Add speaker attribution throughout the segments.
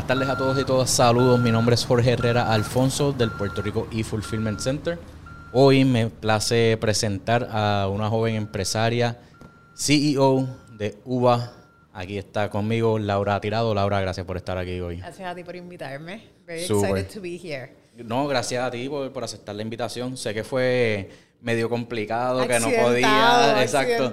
Speaker 1: Buenas tardes a todos y todas. Saludos. Mi nombre es Jorge Herrera Alfonso del Puerto Rico eFulfillment Center. Hoy me place presentar a una joven empresaria, CEO de UVA. Aquí está conmigo Laura Tirado. Laura, gracias por estar aquí hoy.
Speaker 2: Gracias a ti por invitarme. Very
Speaker 1: Super.
Speaker 2: excited to be here.
Speaker 1: No, gracias a ti por, por aceptar la invitación. Sé que fue medio complicado, que no podía. Exacto.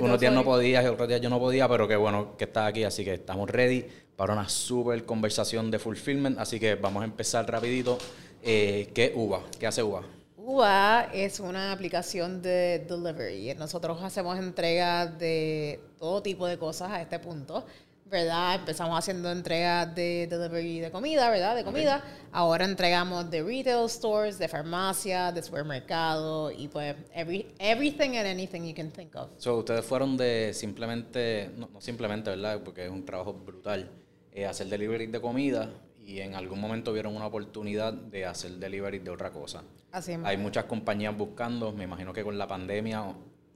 Speaker 1: Unos días no
Speaker 2: soy.
Speaker 1: podías y otros días yo no podía, pero qué bueno que estás aquí. Así que estamos ready para una super conversación de fulfillment. Así que vamos a empezar rapidito. Eh, ¿Qué UVA? ¿Qué hace UVA?
Speaker 2: UA es una aplicación de delivery. Nosotros hacemos entregas de todo tipo de cosas a este punto, ¿verdad? Empezamos haciendo entregas de delivery de comida, ¿verdad? De comida. Ahora entregamos de retail stores, de farmacia, de supermercado y pues every, everything and anything you can think of.
Speaker 1: So, ustedes fueron de simplemente, no, no simplemente, ¿verdad? Porque es un trabajo brutal, eh, hacer delivery de comida y en algún momento vieron una oportunidad de hacer delivery de otra cosa.
Speaker 2: Así es.
Speaker 1: Hay muchas compañías buscando, me imagino que con la pandemia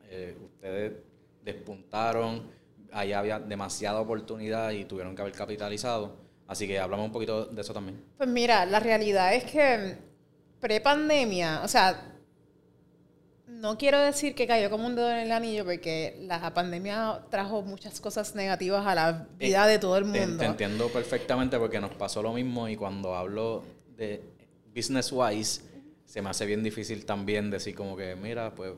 Speaker 1: eh, ustedes despuntaron, allá había demasiada oportunidad y tuvieron que haber capitalizado. Así que hablamos un poquito de eso también.
Speaker 2: Pues mira, la realidad es que pre-pandemia, o sea, no quiero decir que cayó como un dedo en el anillo porque la pandemia trajo muchas cosas negativas a la vida de todo el
Speaker 1: Te,
Speaker 2: mundo.
Speaker 1: te entiendo perfectamente porque nos pasó lo mismo y cuando hablo de business wise, se me hace bien difícil también decir como que, mira, pues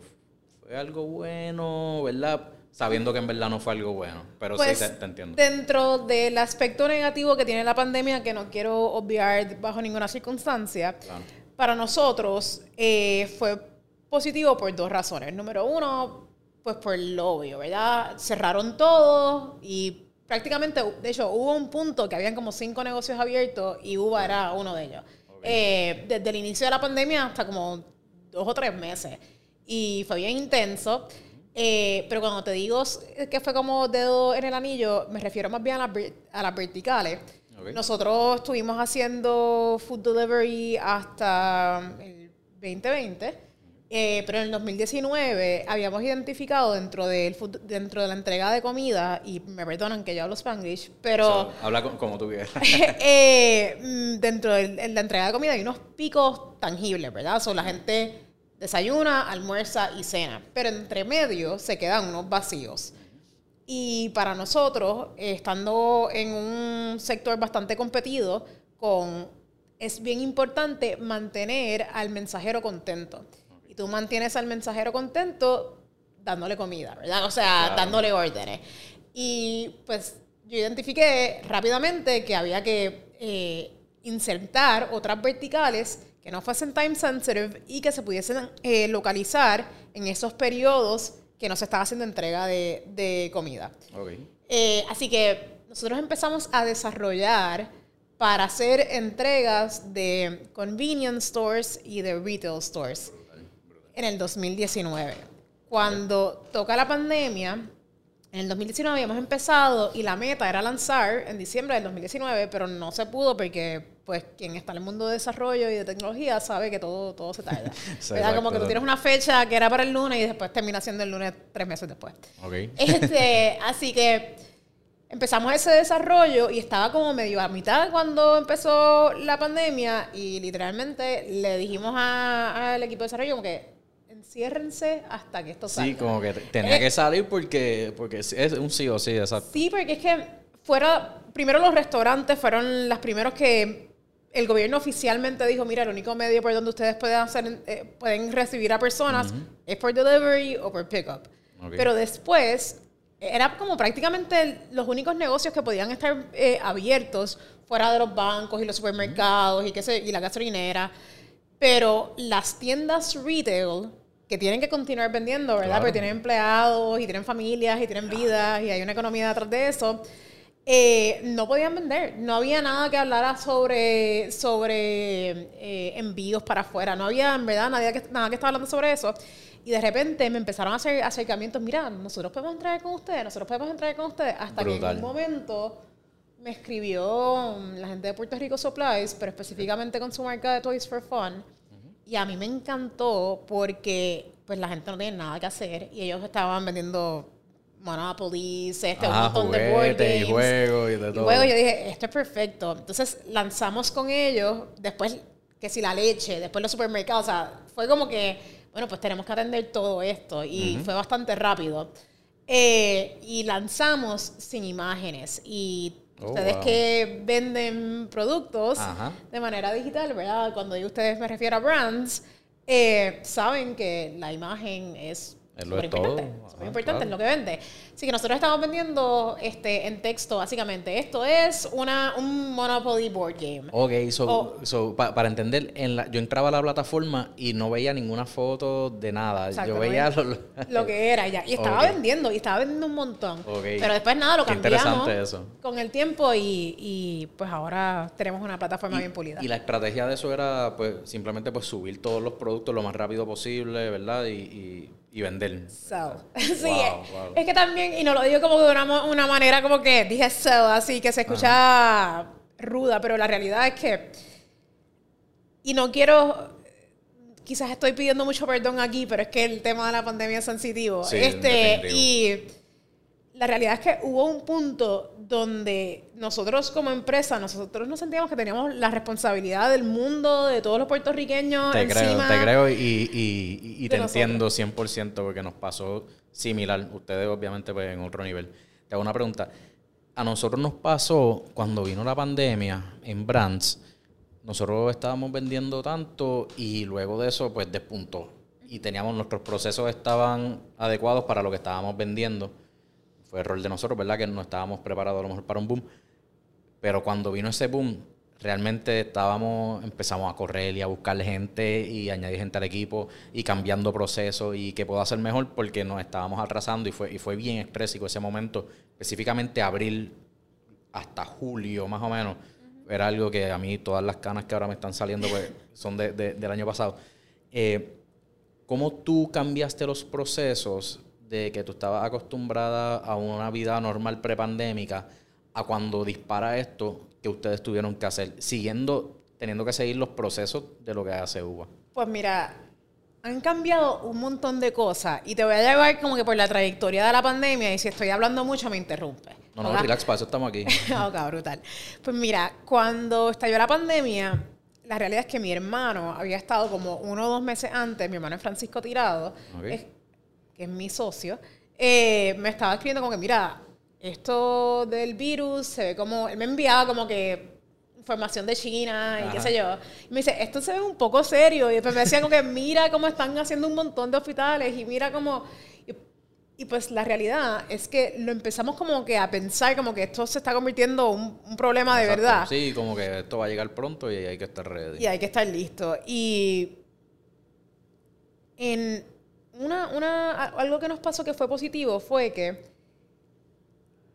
Speaker 1: fue algo bueno, ¿verdad? Sabiendo que en verdad no fue algo bueno, pero
Speaker 2: Pues,
Speaker 1: sí te, te entiendo.
Speaker 2: Dentro del aspecto negativo que tiene la pandemia, que no quiero obviar bajo ninguna circunstancia,
Speaker 1: Claro.
Speaker 2: para nosotros eh, fue positivo por dos razones. Número uno, pues por lo obvio, ¿verdad? Cerraron todo y prácticamente, de hecho, hubo un punto que habían como cinco negocios abiertos y Uva era uno de ellos. Eh, desde el inicio de la pandemia hasta como dos o tres meses. Y fue bien intenso. Eh, pero cuando te digo que fue como dedo en el anillo, me refiero más bien a las, a las verticales.
Speaker 1: Ok.
Speaker 2: Nosotros estuvimos haciendo food delivery hasta el 2020, eh, pero en el 2019 habíamos identificado dentro, del food- dentro de la entrega de comida, y me perdonan que yo hablo spanglish, pero
Speaker 1: habla co- como tú quieras.
Speaker 2: eh, mm, dentro de la entrega de comida hay unos picos tangibles, ¿verdad? So, la gente desayuna, almuerza y cena, pero entre medio se quedan unos vacíos. Y para nosotros, estando en un sector bastante competido, con, es bien importante mantener al mensajero contento. Y tú mantienes al mensajero contento dándole comida, ¿verdad? O sea,
Speaker 1: Claro.
Speaker 2: dándole órdenes. Y pues yo identifiqué rápidamente que había que eh, insertar otras verticales que no fuesen time sensitive y que se pudiesen eh, localizar en esos periodos que no se estaba haciendo entrega de, de comida.
Speaker 1: ok.
Speaker 2: Eh, así que nosotros empezamos a desarrollar para hacer entregas de convenience stores y de retail stores en el 2019. Cuando toca la pandemia, en el 2019 habíamos empezado y la meta era lanzar en diciembre del 2019, pero no se pudo porque pues quien está en el mundo de desarrollo y de tecnología sabe que todo, todo se tarda. ¿Verdad? Como que tú tienes una fecha que era para el lunes y después termina siendo el lunes tres meses después.
Speaker 1: Ok.
Speaker 2: Este, así que empezamos ese desarrollo y estaba como medio a mitad cuando empezó la pandemia y literalmente le dijimos al equipo de desarrollo como que enciérrense hasta que esto salga.
Speaker 1: Sí, como que te- tenía
Speaker 2: Eh,
Speaker 1: que salir porque, porque es un sí o sí, exacto.
Speaker 2: Sí, porque es que fuera, primero los restaurantes fueron los primeros que el gobierno oficialmente dijo, mira, el único medio por donde ustedes pueden hacer, eh, pueden recibir a personas es por delivery o por pickup.
Speaker 1: Ok.
Speaker 2: Pero después era como prácticamente los únicos negocios que podían estar eh, abiertos fuera de los bancos y los supermercados y, qué sé, y la gasolinera. Pero las tiendas retail que tienen que continuar vendiendo, ¿verdad?
Speaker 1: Claro.
Speaker 2: Porque tienen empleados y tienen familias y tienen vidas y hay una economía detrás de eso. eh, no podían vender. No había nada que hablara sobre, sobre eh, envíos para afuera. No había, en verdad, nadie que, nada que estaba hablando sobre eso. Y de repente me empezaron a hacer acercamientos. Mira, nosotros podemos entrar con ustedes, nosotros podemos entrar con ustedes. Hasta que
Speaker 1: Brutal.
Speaker 2: en un momento me escribió la gente de Puerto Rico Supplies, pero específicamente con su marca de Toys for Fun. Y a mí me encantó porque pues la gente no tiene nada que hacer y ellos estaban vendiendo Monopoly, este, un
Speaker 1: Ah,
Speaker 2: montón de board games.
Speaker 1: y juegos y de
Speaker 2: Y
Speaker 1: todo.
Speaker 2: luego yo dije, esto es perfecto. Entonces lanzamos con ellos, después que si la leche, después los supermercados, o sea, fue como que, bueno, pues tenemos que atender todo esto y fue bastante rápido. Eh, y lanzamos sin imágenes y
Speaker 1: Oh,
Speaker 2: ustedes
Speaker 1: wow.
Speaker 2: que venden productos
Speaker 1: Ajá.
Speaker 2: de manera digital, ¿verdad? Cuando digo ustedes me refiero a brands, eh, saben que la imagen es
Speaker 1: Es lo de todo.
Speaker 2: importante,
Speaker 1: Ajá,
Speaker 2: súper importante en
Speaker 1: claro.
Speaker 2: lo que vende. Así que nosotros estamos vendiendo este, en texto, básicamente. Esto es una, un Monopoly board game.
Speaker 1: Ok, so,
Speaker 2: O-
Speaker 1: so, pa- para entender, en la, yo entraba a la plataforma y no veía ninguna foto de nada.
Speaker 2: Exacto,
Speaker 1: yo
Speaker 2: no
Speaker 1: veía
Speaker 2: veía
Speaker 1: lo-
Speaker 2: Lo que era ya. Y estaba vendiendo, y estaba vendiendo un montón.
Speaker 1: Ok.
Speaker 2: Pero después nada, lo
Speaker 1: Qué
Speaker 2: cambiamos
Speaker 1: interesante eso.
Speaker 2: con el tiempo y, y, pues ahora tenemos una plataforma bien pulida.
Speaker 1: Y la estrategia de eso era pues simplemente pues subir todos los productos lo más rápido posible, ¿verdad? Y, y, y vender.
Speaker 2: So. sí,
Speaker 1: Wow,
Speaker 2: es,
Speaker 1: wow.
Speaker 2: es que también, y no lo digo como de una, manera como que dije so, así que se escucha ruda, pero la realidad es que, y no quiero, quizás estoy pidiendo mucho perdón aquí, pero es que el tema de la pandemia es sensitivo.
Speaker 1: Sí,
Speaker 2: este, y la realidad es que hubo un punto donde nosotros como empresa, nosotros nos sentíamos que teníamos la responsabilidad del mundo, de todos los puertorriqueños
Speaker 1: Te creo, te creo y, y- y- y te entiendo 100% porque nos pasó similar. Ustedes obviamente pues en otro nivel. Te hago una pregunta. A nosotros nos pasó cuando vino la pandemia en Brands, nosotros estábamos vendiendo tanto y luego de eso pues despuntó. Y teníamos, nuestros procesos estaban adecuados para lo que estábamos vendiendo. Fue error de nosotros, ¿verdad? Que no estábamos preparados a lo mejor para un boom. Pero cuando vino ese boom, realmente estábamos, empezamos a correr y a buscar gente y añadir gente al equipo y cambiando procesos y que puedo hacer mejor porque nos estábamos atrasando y fue, y fue bien estrésico ese momento, específicamente abril hasta julio más o menos. Era algo que a mí todas las canas que ahora me están saliendo pues, son de- de- del año pasado. Eh, ¿Cómo tú cambiaste los procesos de que tú estabas acostumbrada a una vida normal prepandémica a cuando dispara esto que ustedes tuvieron que hacer, siguiendo, teniendo que seguir los procesos de lo que hace UBA?
Speaker 2: Pues mira, han cambiado un montón de cosas y te voy a llevar como que por la trayectoria de la pandemia y si estoy hablando mucho me interrumpe.
Speaker 1: No, no,
Speaker 2: ¿ok?
Speaker 1: relax, para eso estamos aquí.
Speaker 2: ok, brutal. Pues mira, cuando estalló la pandemia, la realidad es que mi hermano había estado como uno o dos meses antes, mi hermano es Francisco Tirado,
Speaker 1: Ok.
Speaker 2: es- que es mi socio, eh, me estaba escribiendo como que, mira, esto del virus se ve como, él me enviaba como que información de China y qué
Speaker 1: Ajá.
Speaker 2: sé yo. Y me dice, esto se ve un poco serio. Y después me decía como que, mira cómo están haciendo un montón de hospitales y mira cómo... Y, y pues la realidad es que lo empezamos como que a pensar como que esto se está convirtiendo en un, un problema de
Speaker 1: Exacto.
Speaker 2: verdad.
Speaker 1: Sí, como que esto va a llegar pronto y hay que estar ready.
Speaker 2: Y hay que estar listo. Y en una, una, algo que nos pasó que fue positivo fue que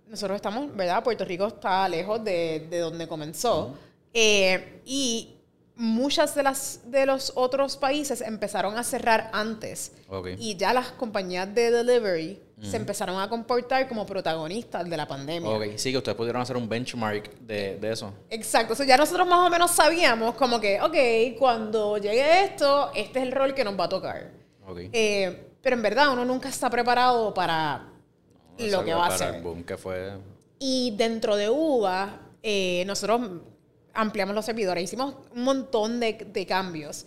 Speaker 2: nosotros estamos, ¿verdad? Puerto Rico está lejos de, de donde comenzó. Eh, y muchas de las de los otros países empezaron a cerrar antes.
Speaker 1: Ok.
Speaker 2: Y ya las compañías de delivery se empezaron a comportar como protagonistas de la pandemia.
Speaker 1: Ok, sí, que ustedes pudieron hacer un benchmark de, de eso.
Speaker 2: Exacto, o sea, ya nosotros más o menos sabíamos como que, ok, cuando llegue esto, este es el rol que nos va a tocar.
Speaker 1: Ok.
Speaker 2: Eh, pero en verdad uno nunca está preparado para
Speaker 1: Eso
Speaker 2: lo que va a hacer.
Speaker 1: el boom que fue.
Speaker 2: Y dentro de UVA, eh, nosotros ampliamos los servidores, hicimos un montón de, de cambios.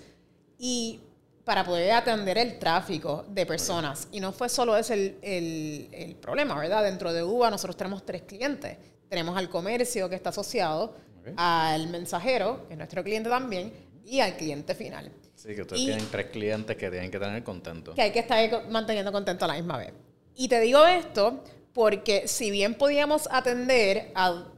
Speaker 2: Y para poder atender el tráfico de personas. Y no fue solo ese el, el- el problema, ¿verdad? Dentro de UVA nosotros tenemos tres clientes. Tenemos al comercio que está asociado,
Speaker 1: Ok.
Speaker 2: al mensajero, que es nuestro cliente también, y al cliente final.
Speaker 1: Sí, que ustedes
Speaker 2: Y-
Speaker 1: tienen tres clientes que tienen que tener contentos.
Speaker 2: que hay que estar manteniendo contento a la misma vez. Y te digo esto porque si bien podíamos atender al,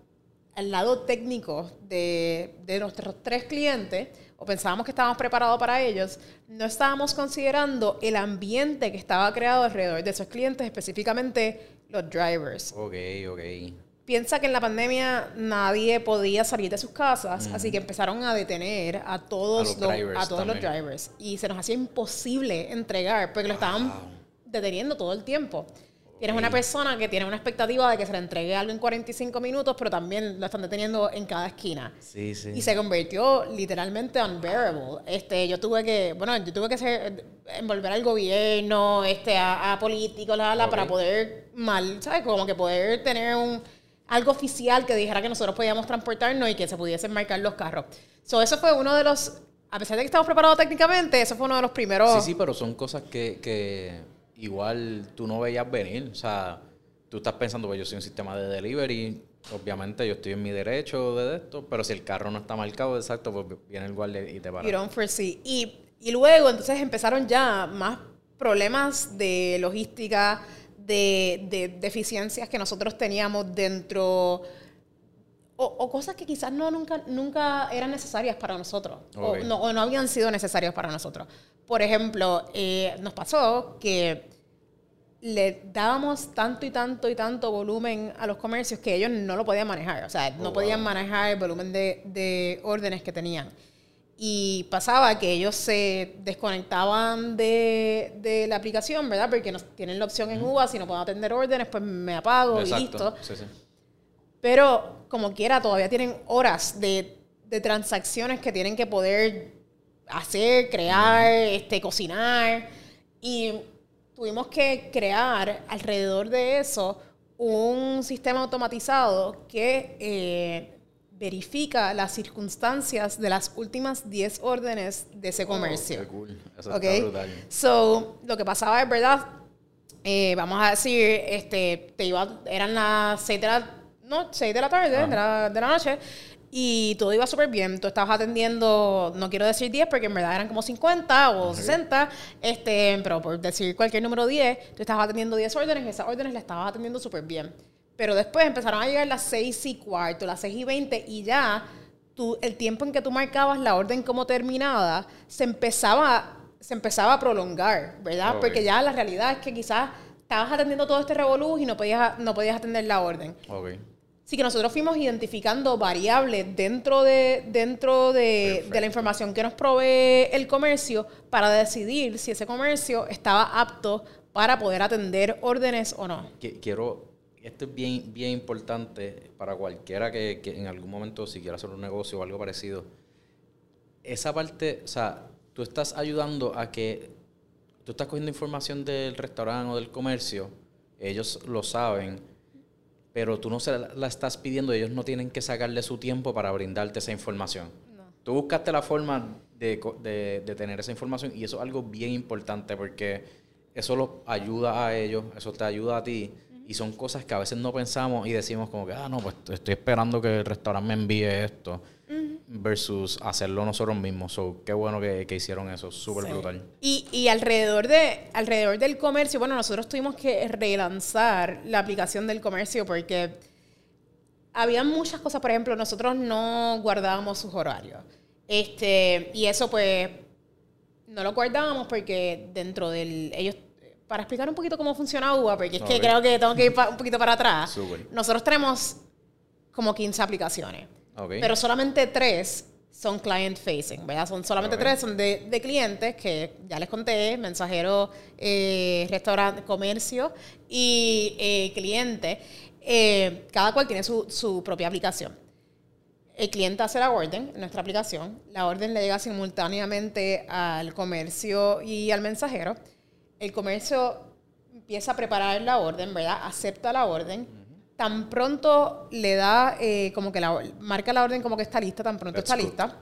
Speaker 2: al lado técnico de, de nuestros tres clientes, o pensábamos que estábamos preparados para ellos, no estábamos considerando el ambiente que estaba creado alrededor de esos clientes, específicamente los drivers.
Speaker 1: Ok, ok.
Speaker 2: Piensa que en la pandemia nadie podía salir de sus casas, así que empezaron a detener a todos,
Speaker 1: A los drivers
Speaker 2: a todos los drivers. Y se nos hacía imposible entregar porque lo estaban deteniendo todo el tiempo. Tienes una persona que tiene una expectativa de que se le entregue algo en 45 minutos, pero también lo están deteniendo en cada esquina.
Speaker 1: Sí, sí.
Speaker 2: Y se convirtió literalmente unbearable. Este, yo tuve que, bueno, yo tuve que ser, envolver al gobierno, este, a, políticos, la, la, para poder mal, ¿sabes? Como que poder tener un algo oficial que dijera que nosotros podíamos transportarnos y que se pudiesen marcar los carros. So, eso fue uno de los, a pesar de que estamos preparados técnicamente, eso fue uno de los primeros...
Speaker 1: Sí, sí, pero son cosas que, que igual tú no veías venir. O sea, tú estás pensando, pues, yo soy un sistema de delivery, obviamente yo estoy en mi derecho de esto, pero si el carro no está marcado, exacto, pues viene el guardia y te para.
Speaker 2: You don't foresee. Y, y luego entonces empezaron ya más problemas de logística, de, de deficiencias que nosotros teníamos dentro... O, cosas que quizás no nunca, nunca eran necesarias para nosotros o, no, o, no, habían sido necesarias para nosotros. Por ejemplo, eh, nos pasó que le dábamos tanto y tanto y tanto volumen a los comercios que ellos no lo podían manejar. O sea, no oh, podían manejar el volumen de, órdenes que tenían. Y pasaba que ellos se desconectaban de, la aplicación, ¿verdad? Porque no tienen la opción en UBA, si no puedo atender órdenes, pues me apago y listo. Pero como quiera, todavía tienen horas de, de transacciones que tienen que poder hacer, crear, este, cocinar. Y tuvimos que crear alrededor de eso un sistema automatizado que eh, verifica las circunstancias de las últimas 10 órdenes de ese oh, comercio. qué cool. Eso está brutal. So, lo que pasaba es verdad, eh, vamos a decir, este, te iba, eran las 6 de la, no, 6 de la tarde, de la, de la noche, y todo iba súper bien. Tú estabas atendiendo, no quiero decir 10 porque en verdad eran como 50 o 60, este, pero por decir cualquier número 10, tú estabas atendiendo 10 órdenes y esas órdenes las estabas atendiendo súper bien. Pero después empezaron a llegar las 6 y cuarto, las 6 y 20 y ya tú, el tiempo en que tú marcabas la orden como terminada se empezaba, se empezaba a prolongar, ¿verdad? Porque ya la realidad es que quizás estabas atendiendo todo este revolú y no podías, no podías atender la orden. Okay. Así que nosotros fuimos identificando variables dentro de, dentro de, la información que nos provee el comercio para decidir si ese comercio estaba apto para poder atender órdenes o no.
Speaker 1: Quiero, esto es bien, bien importante para cualquiera que, que en algún momento si quiera hacer un negocio o algo parecido. Esa parte, o sea, tú estás ayudando a que tú estás cogiendo información del restaurante o del comercio, ellos lo saben pero tú no se la, estás pidiendo, ellos no tienen que sacarle su tiempo para brindarte esa información. Tú buscaste la forma de, tener esa información y eso es algo bien importante porque eso los ayuda a ellos, eso te ayuda a ti y son cosas que a veces no pensamos y decimos como que, ah, no, pues estoy esperando que el restaurante me envíe esto versus hacerlo nosotros mismos. So, qué bueno que, hicieron eso, súper brutal.
Speaker 2: Y, y, alrededor, de, alrededor del comercio, bueno, nosotros tuvimos que relanzar la aplicación del comercio porque había muchas cosas, por ejemplo, nosotros no guardábamos sus horarios. Este, y eso pues no lo guardábamos porque dentro del ellos para explicar un poquito cómo funciona UBA, porque es que creo que tengo que ir un poquito para atrás. Nosotros tenemos como 15 aplicaciones. Pero solamente tres son client facing, ¿verdad? Son solamente tres, son de, de, clientes que ya les conté, mensajero, eh, restaurante, comercio y eh, cliente. Eh, cada cual tiene su, su, propia aplicación. El cliente hace la orden en nuestra aplicación, la orden le llega simultáneamente al comercio y al mensajero. El comercio empieza a preparar la orden, ¿verdad? Acepta la orden tan pronto le da eh, como que la marca la orden como que está lista, tan pronto está lista.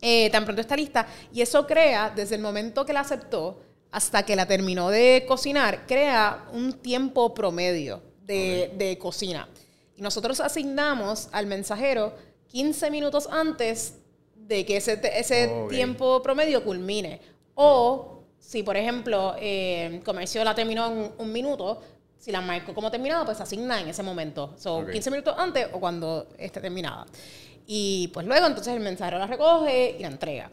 Speaker 2: Eh, tan pronto está lista. Y eso crea, desde el momento que la aceptó hasta que la terminó de cocinar, crea un tiempo promedio de, cocina. Y nosotros asignamos al mensajero 15 minutos antes de que ese, ese tiempo promedio culmine. O si, por ejemplo, el eh, comercio la terminó en un minuto, si la marco como terminada, pues asigna en ese momento. Son 15 minutos antes o cuando esté terminada. Y pues luego entonces el mensajero la recoge y la entrega.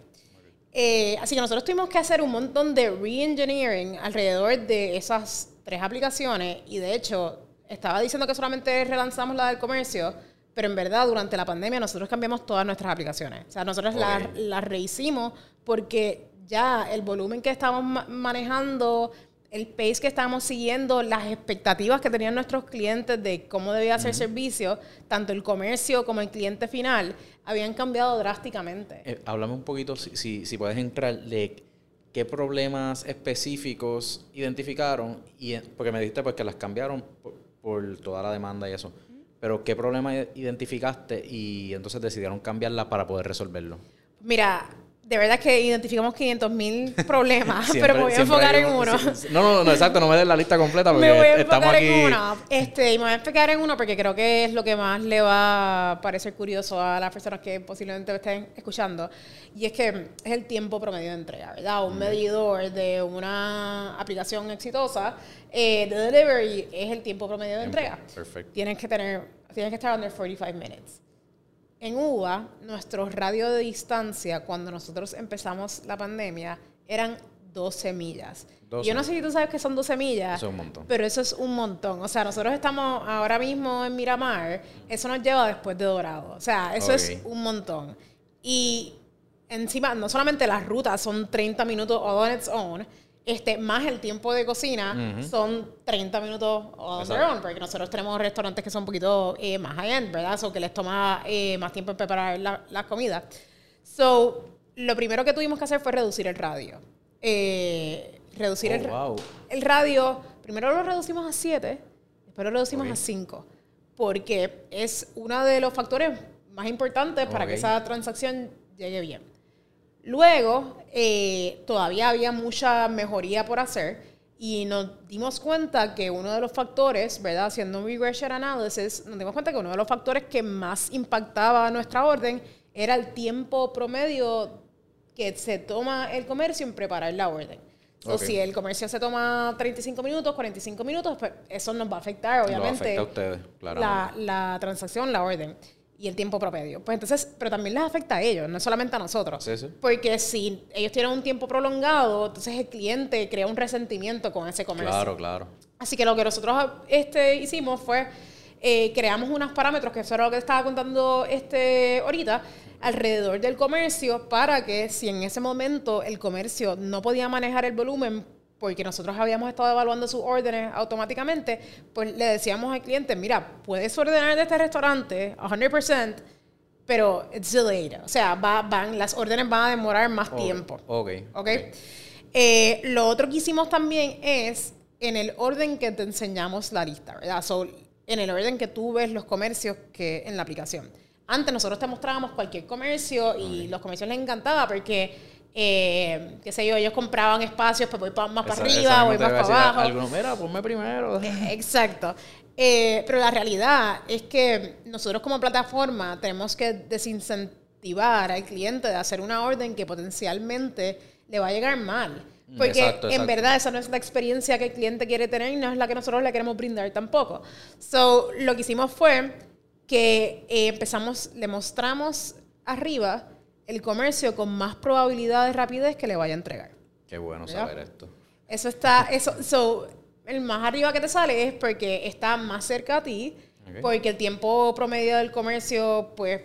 Speaker 2: Eh, así que nosotros tuvimos que hacer un montón de re-engineering alrededor de esas tres aplicaciones y de hecho estaba diciendo que solamente relanzamos la del comercio, pero en verdad durante la pandemia nosotros cambiamos todas nuestras aplicaciones. O sea, nosotros las, las rehicimos porque ya el volumen que estábamos manejando el pace que estábamos siguiendo, las expectativas que tenían nuestros clientes de cómo debía ser servicio, tanto el comercio como el cliente final, habían cambiado drásticamente.
Speaker 1: Eh, háblame un poquito, si, si, puedes entrar, de qué problemas específicos identificaron, y, porque me dijiste pues, que las cambiaron por, toda la demanda y eso. Pero ¿qué problemas identificaste y entonces decidieron cambiarla para poder resolverlo?
Speaker 2: Mira, de verdad que identificamos 500 mil problemas, pero me voy a enfocar en uno.
Speaker 1: no, no, exacto, no me des la lista completa porque
Speaker 2: me voy
Speaker 1: a enfocar
Speaker 2: en uno. Este, y me voy a enfocar en uno porque creo que es lo que más le va a parecer curioso a las personas que posiblemente estén escuchando. Y es que es el tiempo promedio de entrega, ¿verdad? Un medidor de una aplicación exitosa eh, de delivery es el tiempo promedio de entrega. Perfecto. Tienes que tener, tienes que estar under 45 minutes. En UBA, nuestro radio de distancia cuando nosotros empezamos la pandemia eran 12 millas. Yo no sé si tú sabes que son 12 millas, eso es un montón. pero eso es un montón. O sea, nosotros estamos ahora mismo en Miramar, eso nos lleva después de Dorado. O sea, eso es un montón. Y encima, no solamente las rutas son 30 minutos all on its own, este, más el tiempo de cocina son 30 minutos on their own, porque nosotros tenemos restaurantes que son un poquito eh, más high-end, ¿verdad? O que les toma eh, más tiempo en preparar las la comida. So, lo primero que tuvimos que hacer fue reducir el radio. Eh, reducir el, oh, el radio, primero lo reducimos a 7, después lo reducimos a 5, porque es uno de los factores más importantes para que esa transacción llegue bien. Luego, eh, todavía había mucha mejoría por hacer y nos dimos cuenta que uno de los factores, ¿verdad? Haciendo un regression analysis, nos dimos cuenta que uno de los factores que más impactaba nuestra orden era el tiempo promedio que se toma el comercio en preparar la orden. O si el comercio se toma 35 minutos, 45 minutos, pues eso nos va a afectar, obviamente,
Speaker 1: a ustedes,
Speaker 2: la, la transacción, la orden y el tiempo promedio. Pues entonces, pero también les afecta a ellos, no solamente a nosotros. Porque si ellos tienen un tiempo prolongado, entonces el cliente crea un resentimiento con ese comercio.
Speaker 1: Claro, claro.
Speaker 2: Así que lo que nosotros este, hicimos fue, eh, creamos unos parámetros, que eso era lo que estaba contando este ahorita, alrededor del comercio para que si en ese momento el comercio no podía manejar el volumen porque nosotros habíamos estado evaluando sus órdenes automáticamente, pues le decíamos al cliente, mira, puedes ordenar de este restaurante 100%, pero it's delayed. O sea, va, van, las órdenes van a demorar más tiempo.
Speaker 1: Ok.
Speaker 2: Ok. Eh, lo otro que hicimos también es en el orden que te enseñamos la lista, ¿verdad? So, en el orden que tú ves los comercios que en la aplicación. Antes nosotros te mostrábamos cualquier comercio y los comercios les encantaba porque eh, qué sé yo, ellos compraban espacios, pues voy más para arriba, voy más para abajo.
Speaker 1: Algunos, mira, ponme primero.
Speaker 2: Eh, exacto. Eh, pero la realidad es que nosotros como plataforma tenemos que desincentivar al cliente de hacer una orden que potencialmente le va a llegar mal. Mm, Porque en verdad esa no es la experiencia que el cliente quiere tener y no es la que nosotros le queremos brindar tampoco. So, lo que hicimos fue que empezamos, le mostramos arriba el comercio con más probabilidad de rapidez que le vaya a entregar.
Speaker 1: Qué bueno saber esto.
Speaker 2: Eso está, eso, so, el más arriba que te sale es porque está más cerca a ti, porque el tiempo promedio del comercio, pues,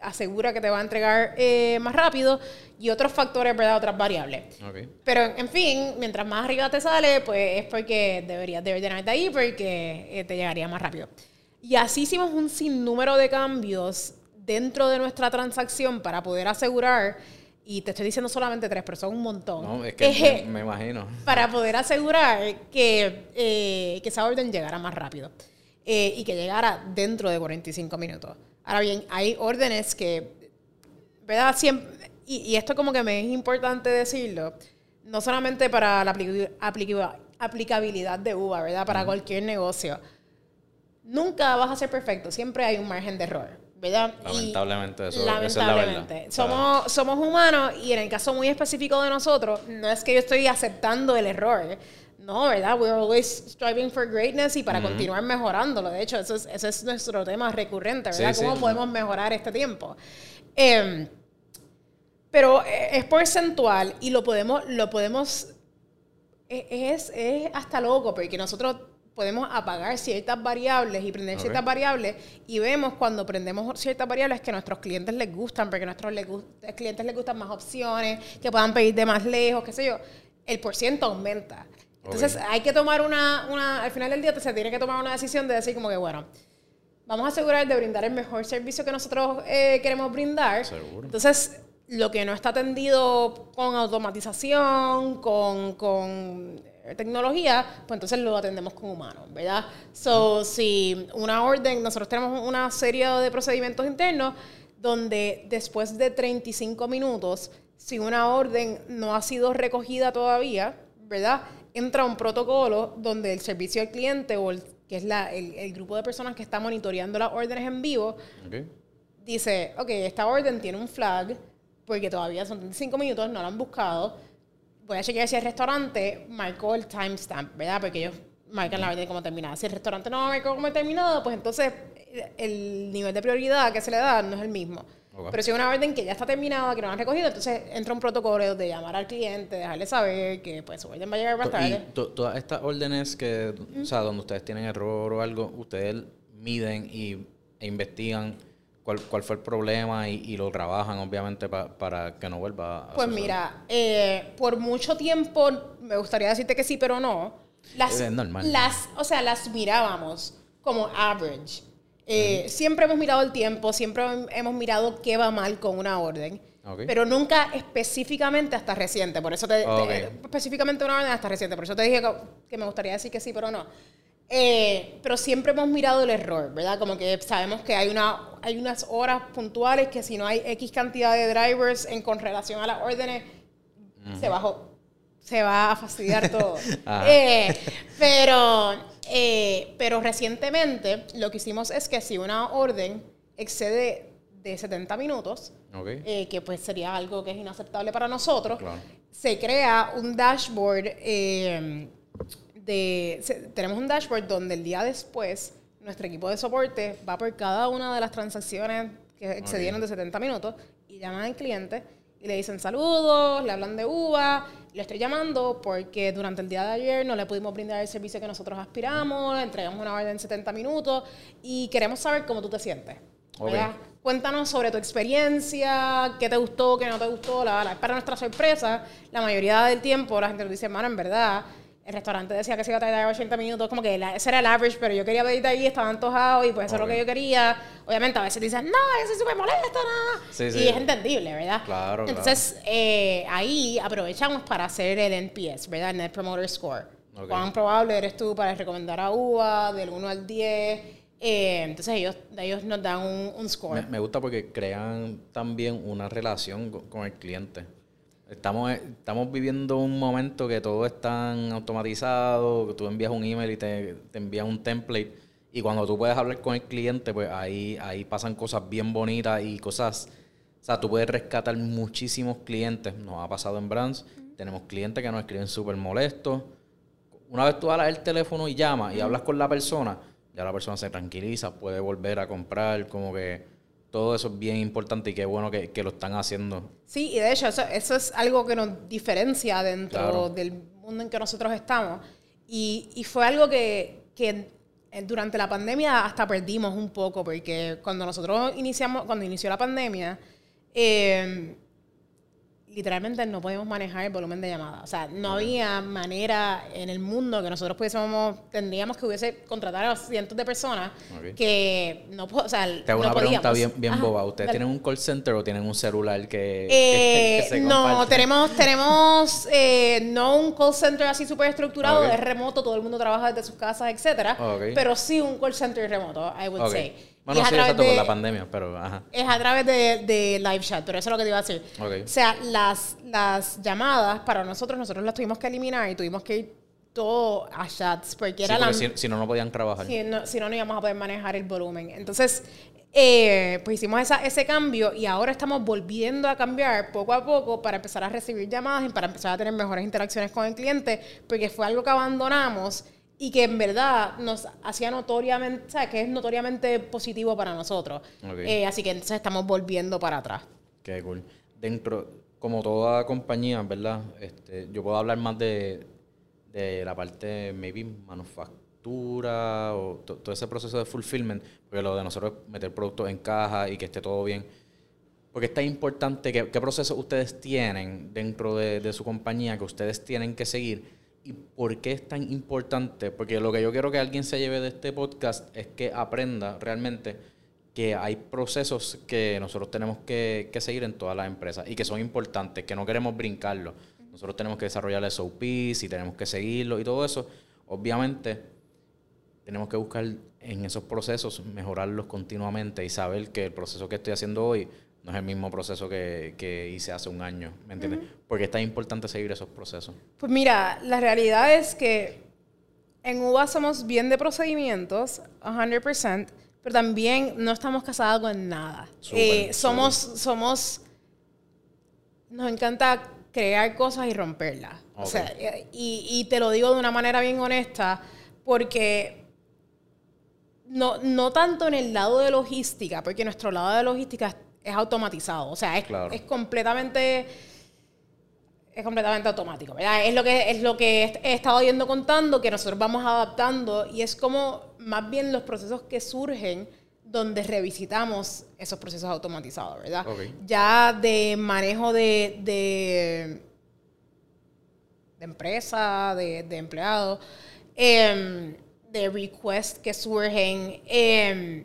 Speaker 2: asegura que te va a entregar eh, más rápido y otros factores, ¿verdad? Otras variables. Pero, en fin, mientras más arriba te sale, pues es porque deberías de de ahí porque eh, te llegaría más rápido. Y así hicimos un sinnúmero de cambios dentro de nuestra transacción para poder asegurar, y te estoy diciendo solamente tres, pero son un montón.
Speaker 1: No, es que me, imagino.
Speaker 2: Para poder asegurar que, eh, que esa orden llegara más rápido eh, y que llegara dentro de 45 minutos. Ahora bien, hay órdenes que, ¿verdad? Siempre, y, esto como que me es importante decirlo, no solamente para la aplicabilidad de UVA, ¿verdad? Para cualquier negocio. Nunca vas a ser perfecto, siempre hay un margen de error. ¿Verdad?
Speaker 1: Lamentablemente, eso, lamentablemente.
Speaker 2: es la verdad. Somos, somos humanos y en el caso muy específico de nosotros, no es que yo estoy aceptando el error. No, ¿verdad? We're always striving for greatness y para continuar mejorándolo. De hecho, eso es, ese es nuestro tema recurrente, ¿verdad? ¿Cómo podemos mejorar este tiempo? Em, pero e, es porcentual y lo podemos, lo podemos, e, es, es hasta loco, porque nosotros podemos apagar ciertas variables y prender ciertas variables y vemos cuando prendemos ciertas variables que a nuestros clientes les gustan, porque a nuestros clientes les gustan más opciones, que puedan pedir de más lejos, qué sé yo, el por ciento aumenta. Entonces hay que tomar una, una, al final del día se tiene que tomar una decisión de decir como que, bueno, vamos a asegurar de brindar el mejor servicio que nosotros eh, queremos brindar.
Speaker 1: Seguro.
Speaker 2: Entonces, lo que no está atendido con automatización, con, con tecnología, pues entonces lo atendemos con humanos, ¿verdad? So, si una orden, nosotros tenemos una serie de procedimientos internos donde después de 35 minutos, si una orden no ha sido recogida todavía, ¿verdad? Entra un protocolo donde el servicio al cliente o el, que es la, el, el grupo de personas que está monitoreando las órdenes en vivo,
Speaker 1: Ok.
Speaker 2: dice, ok, esta orden tiene un flag, porque todavía son 35 minutos, no la han buscado. Voy a chequear si el restaurante marcó el timestamp, ¿verdad? Porque ellos marcan la orden como terminada. Si el restaurante no marcó como terminado, pues entonces eh, el nivel de prioridad que se le da no es el mismo. Pero si es una orden que ya está terminada, que no han recogido, entonces entra un protocolo de llamar al cliente, dejarle saber que pues su orden va a llegar más tarde.
Speaker 1: to- todas estas órdenes que, o sea, donde ustedes tienen error o algo, ustedes miden y, e investigan cuál, cuál fue el problema y, y lo trabajan, obviamente, pa- para que no vuelva a
Speaker 2: Pues
Speaker 1: suceder.
Speaker 2: mira, eh, por mucho tiempo, me gustaría decirte que sí, pero no. Las,
Speaker 1: Es normal.
Speaker 2: Las, o sea, las mirábamos como average. Eh, Siempre hemos mirado el tiempo, siempre hemos mirado qué va mal con una orden.
Speaker 1: Ok.
Speaker 2: Pero nunca específicamente hasta reciente. Por eso te, te-
Speaker 1: Ok.
Speaker 2: específicamente una orden hasta reciente. Por eso te dije que, que me gustaría decir que sí, pero no. Eh, pero siempre hemos mirado el error, ¿verdad? Como que sabemos que hay, una, hay unas horas puntuales que si no hay X cantidad de drivers en con relación a las órdenes, se, bajó, se va a fastidiar todo. Eh, pero, eh, pero recientemente lo que hicimos es que si una orden excede de 70 minutos, que pues sería algo que es inaceptable para nosotros,
Speaker 1: Claro.
Speaker 2: se crea un dashboard de... se- tenemos un dashboard donde el día después nuestro equipo de soporte va por cada una de las transacciones que excedieron de 70 minutos y llaman al cliente y le dicen saludos, le hablan de uva, le estoy llamando porque durante el día de ayer no le pudimos brindar el servicio que nosotros aspiramos, le entregamos una orden en 70 minutos y queremos saber cómo tú te sientes.
Speaker 1: Ok.
Speaker 2: ¿verdad? Cuéntanos sobre tu experiencia, qué te gustó, qué no te gustó. La, la- para nuestra sorpresa, la mayoría del tiempo la gente nos dice, hermano, en verdad, el restaurante decía que se iba a tardar 80 minutos, como que la- ese era el average, pero yo quería pedir de ahí, estaba antojado y pues eso es lo que yo quería. Obviamente a veces dicen, no, yo soy súper molesta, nada.
Speaker 1: Sí,
Speaker 2: y
Speaker 1: sí.
Speaker 2: es entendible, ¿verdad?
Speaker 1: Claro, claro.
Speaker 2: Entonces, eh, ahí aprovechamos para hacer el NPS, ¿verdad? El Net Promoter Score.
Speaker 1: Ok.
Speaker 2: ¿Cuán probable eres tú para recomendar a UVA del 1 al 10? Eh, entonces ellos, ellos nos dan un, un score.
Speaker 1: Me, me gusta porque crean también una relación co- con el cliente. Estamos, estamos viviendo un momento que todo es tan automatizado, que tú envías un email y te, te envían un template. Y cuando tú puedes hablar con el cliente, pues ahí, ahí pasan cosas bien bonitas y cosas... O sea, tú puedes rescatar muchísimos clientes. Nos ha pasado en Brands. Tenemos clientes que nos escriben súper molestos. Una vez tú das el teléfono y llamas y hablas con la persona, ya la persona se tranquiliza, puede volver a comprar, como que todo eso es bien importante y qué bueno que, que lo están haciendo.
Speaker 2: Sí, y de hecho eso, eso es algo que nos diferencia dentro
Speaker 1: Claro.
Speaker 2: del mundo en que nosotros estamos. Y, y fue algo que, que durante la pandemia hasta perdimos un poco, porque cuando nosotros iniciamos, cuando inició la pandemia, eh, literalmente no podíamos manejar el volumen de llamadas. O sea, no había manera en el mundo que nosotros pudiésemos, tendríamos que hubiese contratar a cientos de personas que no, o sea,
Speaker 1: Te hago
Speaker 2: no
Speaker 1: una pregunta
Speaker 2: podíamos.
Speaker 1: bien, bien
Speaker 2: Ajá,
Speaker 1: boba. ¿Ustedes
Speaker 2: dale.
Speaker 1: tienen un call center o tienen un celular que,
Speaker 2: Eh,
Speaker 1: que- que se
Speaker 2: no, tenemos, tenemos eh, no un call center así súper estructurado, es remoto, todo el mundo trabaja desde sus casas, etcétera, pero sí un call center remoto, I would say.
Speaker 1: Bueno,
Speaker 2: Y es a
Speaker 1: sí,
Speaker 2: través
Speaker 1: exacto, por
Speaker 2: de-
Speaker 1: la pandemia, pero ajá.
Speaker 2: es a través de, de live chat, pero eso es lo que te iba a decir.
Speaker 1: Ok.
Speaker 2: O sea, las, las llamadas para nosotros, nosotros las tuvimos que eliminar y tuvimos que ir todo a chats, porque
Speaker 1: Sí,
Speaker 2: era
Speaker 1: porque
Speaker 2: la,
Speaker 1: si, si no, no podían trabajar.
Speaker 2: si no, si no, no íbamos a poder manejar el volumen. Entonces, eh, pues hicimos esa- ese cambio y ahora estamos volviendo a cambiar poco a poco para empezar a recibir llamadas y para empezar a tener mejores interacciones con el cliente, porque fue algo que abandonamos y que en verdad nos hacía notoriamente, o sea, que es notoriamente positivo para nosotros. Eh, así que entonces estamos volviendo para atrás.
Speaker 1: Qué cool. Dentro, como toda compañía, ¿verdad? Este, yo puedo hablar más de, de la parte, maybe, manufactura o to- todo ese proceso de fulfillment, porque lo de nosotros es meter productos en caja y que esté todo bien. Porque es tan importante, que, ¿qué procesos ustedes tienen dentro de, de su compañía que ustedes tienen que seguir ¿Y por qué es tan importante? Porque lo que yo quiero que alguien se lleve de este podcast es que aprenda realmente que hay procesos que nosotros tenemos que, que seguir en todas las empresas y que son importantes, que no queremos brincarlo. Nosotros tenemos que desarrollar SOPs y tenemos que seguirlo y todo eso. Obviamente, tenemos que buscar en esos procesos mejorarlos continuamente y saber que el proceso que estoy haciendo hoy no es el mismo proceso que, que hice hace un año, ¿me entiendes? Porque es tan importante seguir esos procesos.
Speaker 2: Pues mira, la realidad es que en UBA somos bien de procedimientos, 100%, pero también no estamos casados con nada. Eh, somos, somos, nos encanta crear cosas y romperlas. O sea, y, y te lo digo de una manera bien honesta, porque no, no tanto en el lado de logística, porque nuestro lado de logística es, automatizado. O sea, es,
Speaker 1: Claro.
Speaker 2: es completamente es completamente automático, ¿verdad? Es lo que es lo que he- estado yendo contando que nosotros vamos adaptando y es como más bien los procesos que surgen donde revisitamos esos procesos automatizados, ¿verdad? Ya de manejo de, de, de empresa, de, de empleados, em, de requests que surgen. em,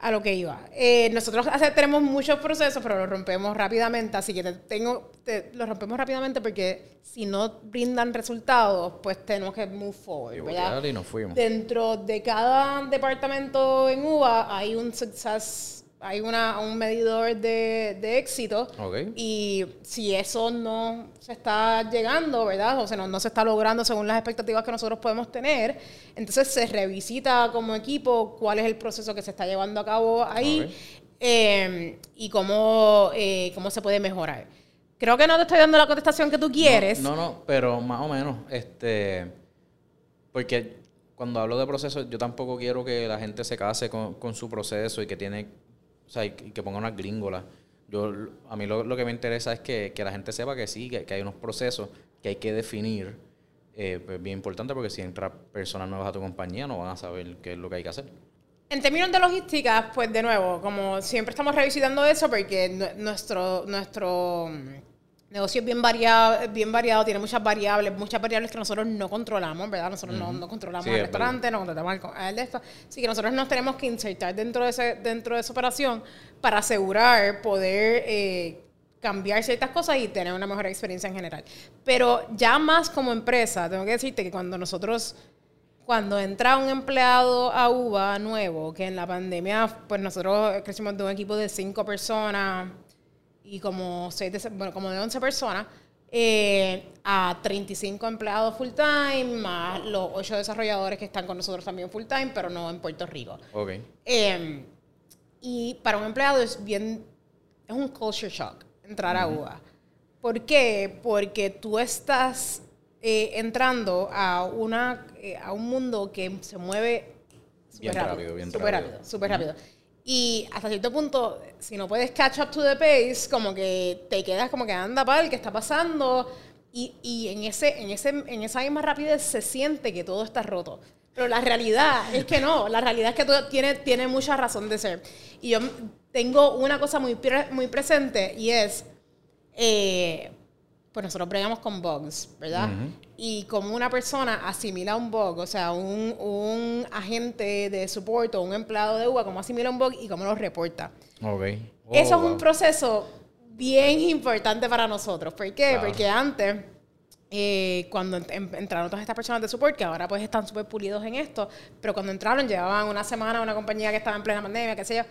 Speaker 2: a lo que iba. Eh, nosotros hace- tenemos muchos procesos, pero los rompemos rápidamente, así que te- tengo, te- los rompemos rápidamente porque si no brindan resultados, pues tenemos que move forward,
Speaker 1: y nos fuimos.
Speaker 2: Dentro de cada departamento en UBA hay un success, hay una, un medidor de, de éxito.
Speaker 1: Ok.
Speaker 2: Y si eso no se está llegando, ¿verdad? O sea, no, no se está logrando según las expectativas que nosotros podemos tener, entonces se revisita como equipo cuál es el proceso que se está llevando a cabo ahí eh, y cómo, eh, cómo se puede mejorar. Creo que no te estoy dando la contestación que tú quieres.
Speaker 1: No, no, pero más o menos, este, porque cuando hablo de proceso, yo tampoco quiero que la gente se case con, con su proceso y que tiene, o sea, y que ponga unas gringolas. Yo, a mí lo, lo que me interesa es que, que la gente sepa que sí, que, hay unos procesos que hay que definir. Eh, pues bien importante porque si entra personas nuevas a tu compañía no van a saber qué es lo que hay que hacer.
Speaker 2: En términos de logística, pues de nuevo, como siempre estamos revisitando eso porque nu- nuestro, nuestro negocio es bien variado, bien variado, tiene muchas variables, muchas variables que nosotros no controlamos, ¿verdad? Nosotros no, no controlamos
Speaker 1: Sí,
Speaker 2: el
Speaker 1: es
Speaker 2: restaurante, no controlamos el, co- el de esto. Así que nosotros nos tenemos que insertar dentro de, ese, dentro de esa operación para asegurar poder eh, cambiar ciertas cosas y tener una mejor experiencia en general. Pero ya más como empresa, tengo que decirte que cuando nosotros cuando entra un empleado a UBA nuevo, que en la pandemia, pues nosotros crecimos de un equipo de cinco personas y como, seis de, bueno, como de 11 personas, eh, a 35 empleados full time, más los ocho desarrolladores que están con nosotros también full time, pero no en Puerto Rico.
Speaker 1: Ok.
Speaker 2: Eh, y para un empleado es bien, es un culture shock entrar a UBA. ¿Por qué? Porque tú estás eh, entrando a, una, eh, a un mundo que se mueve
Speaker 1: Bien
Speaker 2: súper
Speaker 1: rápido, bien
Speaker 2: súper
Speaker 1: rápido.
Speaker 2: rápido, súper rápido. Y hasta cierto punto, si no puedes catch up to the pace, como que te quedas como que anda pal, ¿qué está pasando? Y, y en, ese, en, ese, en esa misma rapidez se siente que todo está roto. Pero la realidad es que no, la realidad es que todo tiene, tiene mucha razón de ser. Y yo tengo una cosa muy, muy presente y es, eh, pues nosotros bregamos con bugs, ¿verdad? Y como una persona asimila un bug, o sea, un, un agente de support o un empleado de UBA, cómo asimila un bug y cómo lo reporta.
Speaker 1: Ok. Oh,
Speaker 2: Eso es un proceso bien importante para nosotros. ¿Por qué? Porque antes, eh, cuando en- entraron todas estas personas de support, que ahora pues están súper pulidos en esto, pero cuando entraron llevaban una semana a una compañía que estaba en plena pandemia, qué sé yo,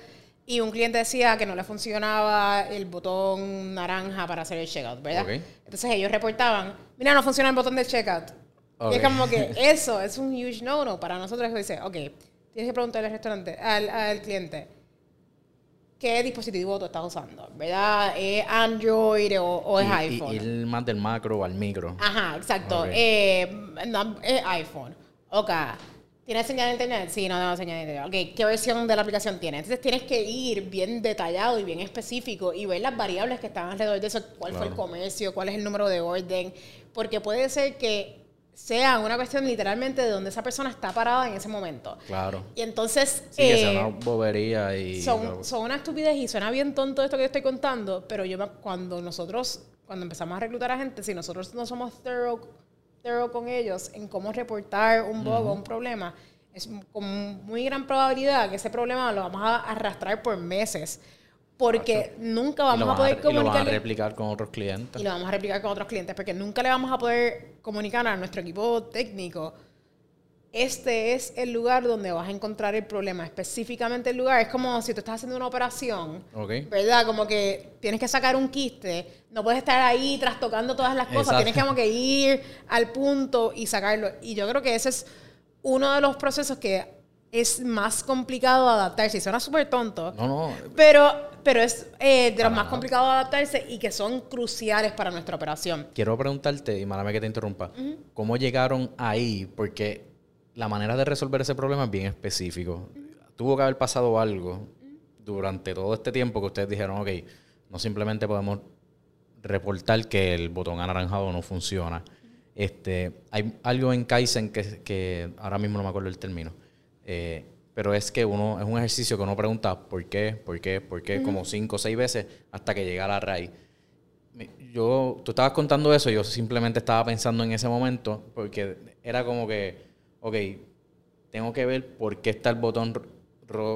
Speaker 2: y un cliente decía que no le funcionaba el botón naranja para hacer el checkout, ¿verdad?
Speaker 1: Ok.
Speaker 2: Entonces ellos reportaban, mira, no funciona el botón de checkout. Y es como que eso es un huge no-no para nosotros. Dice, ok, tienes que preguntarle al restaurante, al, al cliente, ¿qué dispositivo tú estás usando? ¿Verdad? ¿Es Android o, o es
Speaker 1: Y-
Speaker 2: iPhone?
Speaker 1: Y, ir más del macro al micro.
Speaker 2: Ajá, exacto.
Speaker 1: Ok.
Speaker 2: Eh, no, es iPhone. Ok. ¿Tienes señal de internet? Sí, no tengo señal de internet. Ok, ¿qué versión de la aplicación tienes? Entonces tienes que ir bien detallado y bien específico y ver las variables que están alrededor de eso. ¿Cuál fue el
Speaker 1: Claro.
Speaker 2: comercio? ¿Cuál es el número de orden? Porque puede ser que sea una cuestión literalmente de donde esa persona está parada en ese momento.
Speaker 1: Claro.
Speaker 2: Y entonces...
Speaker 1: Sí, que sea
Speaker 2: eh,
Speaker 1: una bobería y...
Speaker 2: son, son una estupidez y suena bien tonto esto que yo estoy contando, pero yo cuando nosotros cuando empezamos a reclutar a gente, si nosotros no somos thorough, thorough con ellos en cómo reportar un bug o un problema, es con muy gran probabilidad que ese problema lo vamos a arrastrar por meses. Porque nunca vamos a poder
Speaker 1: y lo van a
Speaker 2: comunicar.
Speaker 1: replicar con otros clientes.
Speaker 2: Y lo vamos a replicar con otros clientes, porque nunca le vamos a poder comunicar a nuestro equipo técnico. Este es el lugar donde vas a encontrar el problema. Específicamente el lugar. Es como si tú estás haciendo una operación. ¿verdad? Como que tienes que sacar un quiste. No puedes estar ahí trastocando todas las cosas.
Speaker 1: Exacto.
Speaker 2: Tienes que, como que ir al punto y sacarlo. Y yo creo que ese es uno de los procesos que es más complicado adaptarse. Y suena súper tonto.
Speaker 1: No, no.
Speaker 2: Pero, pero es eh, de los más complicados adaptarse y que son cruciales para nuestra operación.
Speaker 1: Quiero preguntarte, y málame que te interrumpa, ¿cómo llegaron ahí? Porque la manera de resolver ese problema es bien específico. Tuvo que haber pasado algo durante todo este tiempo que ustedes dijeron, ok, no simplemente podemos reportar que el botón anaranjado no funciona. Este, hay algo en Kaizen que, que ahora mismo no me acuerdo el término, eh, pero es que uno es un ejercicio que uno pregunta por qué, por qué, por qué, como cinco o seis veces hasta que llega a la raíz. Yo, tú estabas contando eso, yo simplemente estaba pensando en ese momento, porque era como que, ok, tengo que ver por qué está el botón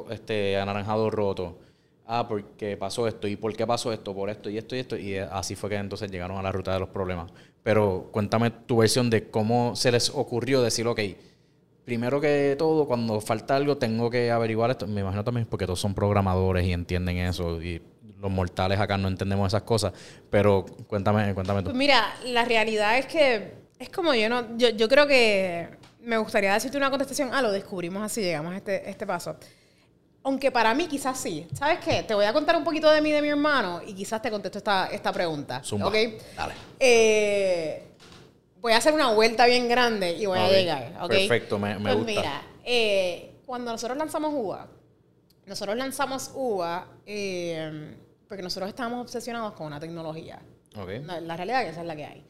Speaker 1: este, anaranjado roto. Ah, porque pasó esto, y por qué pasó esto, por esto y esto y esto, y así fue que entonces llegaron a la ruta de los problemas. Pero cuéntame tu versión de cómo se les ocurrió decir, ok, primero que todo, cuando falta algo, tengo que averiguar esto. Me imagino también porque todos son programadores y entienden eso, y los mortales acá no entendemos esas cosas. Pero cuéntame, cuéntame
Speaker 2: Pues
Speaker 1: tú.
Speaker 2: mira, la realidad es que es como yo no, yo, yo creo que me gustaría decirte una contestación, ah, lo descubrimos así, llegamos a este, este paso. Aunque para mí quizás sí. ¿Sabes qué? Te voy a contar un poquito de mí de mi hermano y quizás te contesto esta, esta pregunta.
Speaker 1: Zumba.
Speaker 2: ¿ok?
Speaker 1: Dale.
Speaker 2: Eh, voy a hacer una vuelta bien grande y voy
Speaker 1: Ok,
Speaker 2: a llegar. ¿ok?
Speaker 1: perfecto, me- me
Speaker 2: Pues
Speaker 1: gusta.
Speaker 2: mira, eh, cuando nosotros lanzamos UVA, nosotros lanzamos UVA eh, porque nosotros estábamos obsesionados con una tecnología.
Speaker 1: Ok.
Speaker 2: La, la realidad es que esa es la que hay.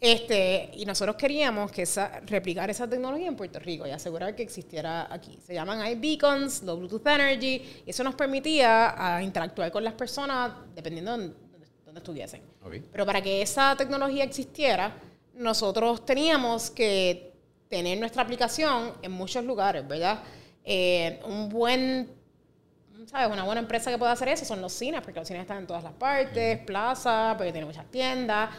Speaker 2: Este, y nosotros queríamos que esa, replicar esa tecnología en Puerto Rico y asegurar que existiera aquí. Se llaman iBeacons, Low Bluetooth Energy, y eso nos permitía ah, interactuar con las personas dependiendo de dónde, dónde estuviesen.
Speaker 1: Ok.
Speaker 2: Pero para que esa tecnología existiera, nosotros teníamos que tener nuestra aplicación en muchos lugares, ¿verdad? Eh, un buen, ¿sabes? Una buena empresa que pueda hacer eso son los cines, porque los cines están en todas las partes, plazas, porque tienen muchas tiendas.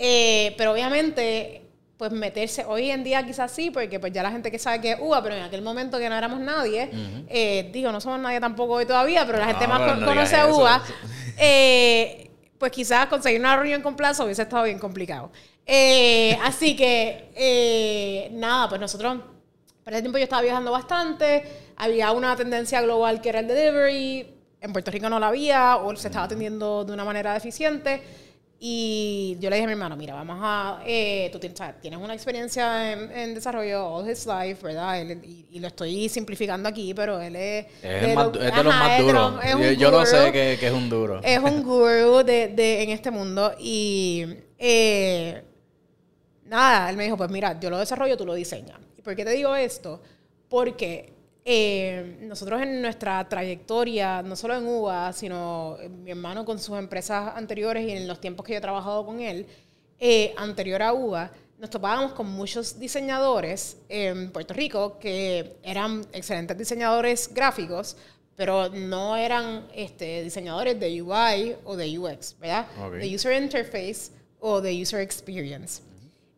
Speaker 2: Eh, pero obviamente, pues meterse hoy en día quizás sí, porque pues ya la gente que sabe que es UBA, pero en aquel momento que no éramos nadie, eh, digo, no somos nadie tampoco hoy todavía, pero la gente
Speaker 1: No,
Speaker 2: más con-
Speaker 1: no
Speaker 2: conoce a. UBA, eh, pues quizás conseguir una reunión con plazo hubiese estado bien complicado. Eh, así que, eh, nada, pues nosotros, para ese tiempo yo estaba viajando bastante, había una tendencia global que era el delivery, en Puerto Rico no la había, o se estaba atendiendo de una manera deficiente. Y yo le dije a mi hermano, mira, vamos a, eh, tú tienes, una experiencia en, en desarrollo all his life, ¿verdad? Él- y, y lo estoy simplificando aquí, pero él es...
Speaker 1: Es, el más
Speaker 2: lo-
Speaker 1: du- es de los
Speaker 2: ajá,
Speaker 1: más
Speaker 2: de
Speaker 1: duros. Yo, yo lo sé que, que es un duro.
Speaker 2: Es un guru de, de- en este mundo. Y eh, nada, él me dijo, pues mira, yo lo desarrollo, tú lo diseñas. ¿Y por qué te digo esto? Porque eh, nosotros en nuestra trayectoria, no solo en UBA, sino eh, mi hermano con sus empresas anteriores y en los tiempos que yo he trabajado con él, eh, anterior a UBA, nos topábamos con muchos diseñadores en Puerto Rico que eran excelentes diseñadores gráficos, pero no eran este, diseñadores de UI o de UX, ¿verdad?
Speaker 1: Ok.
Speaker 2: De User Interface o de User Experience.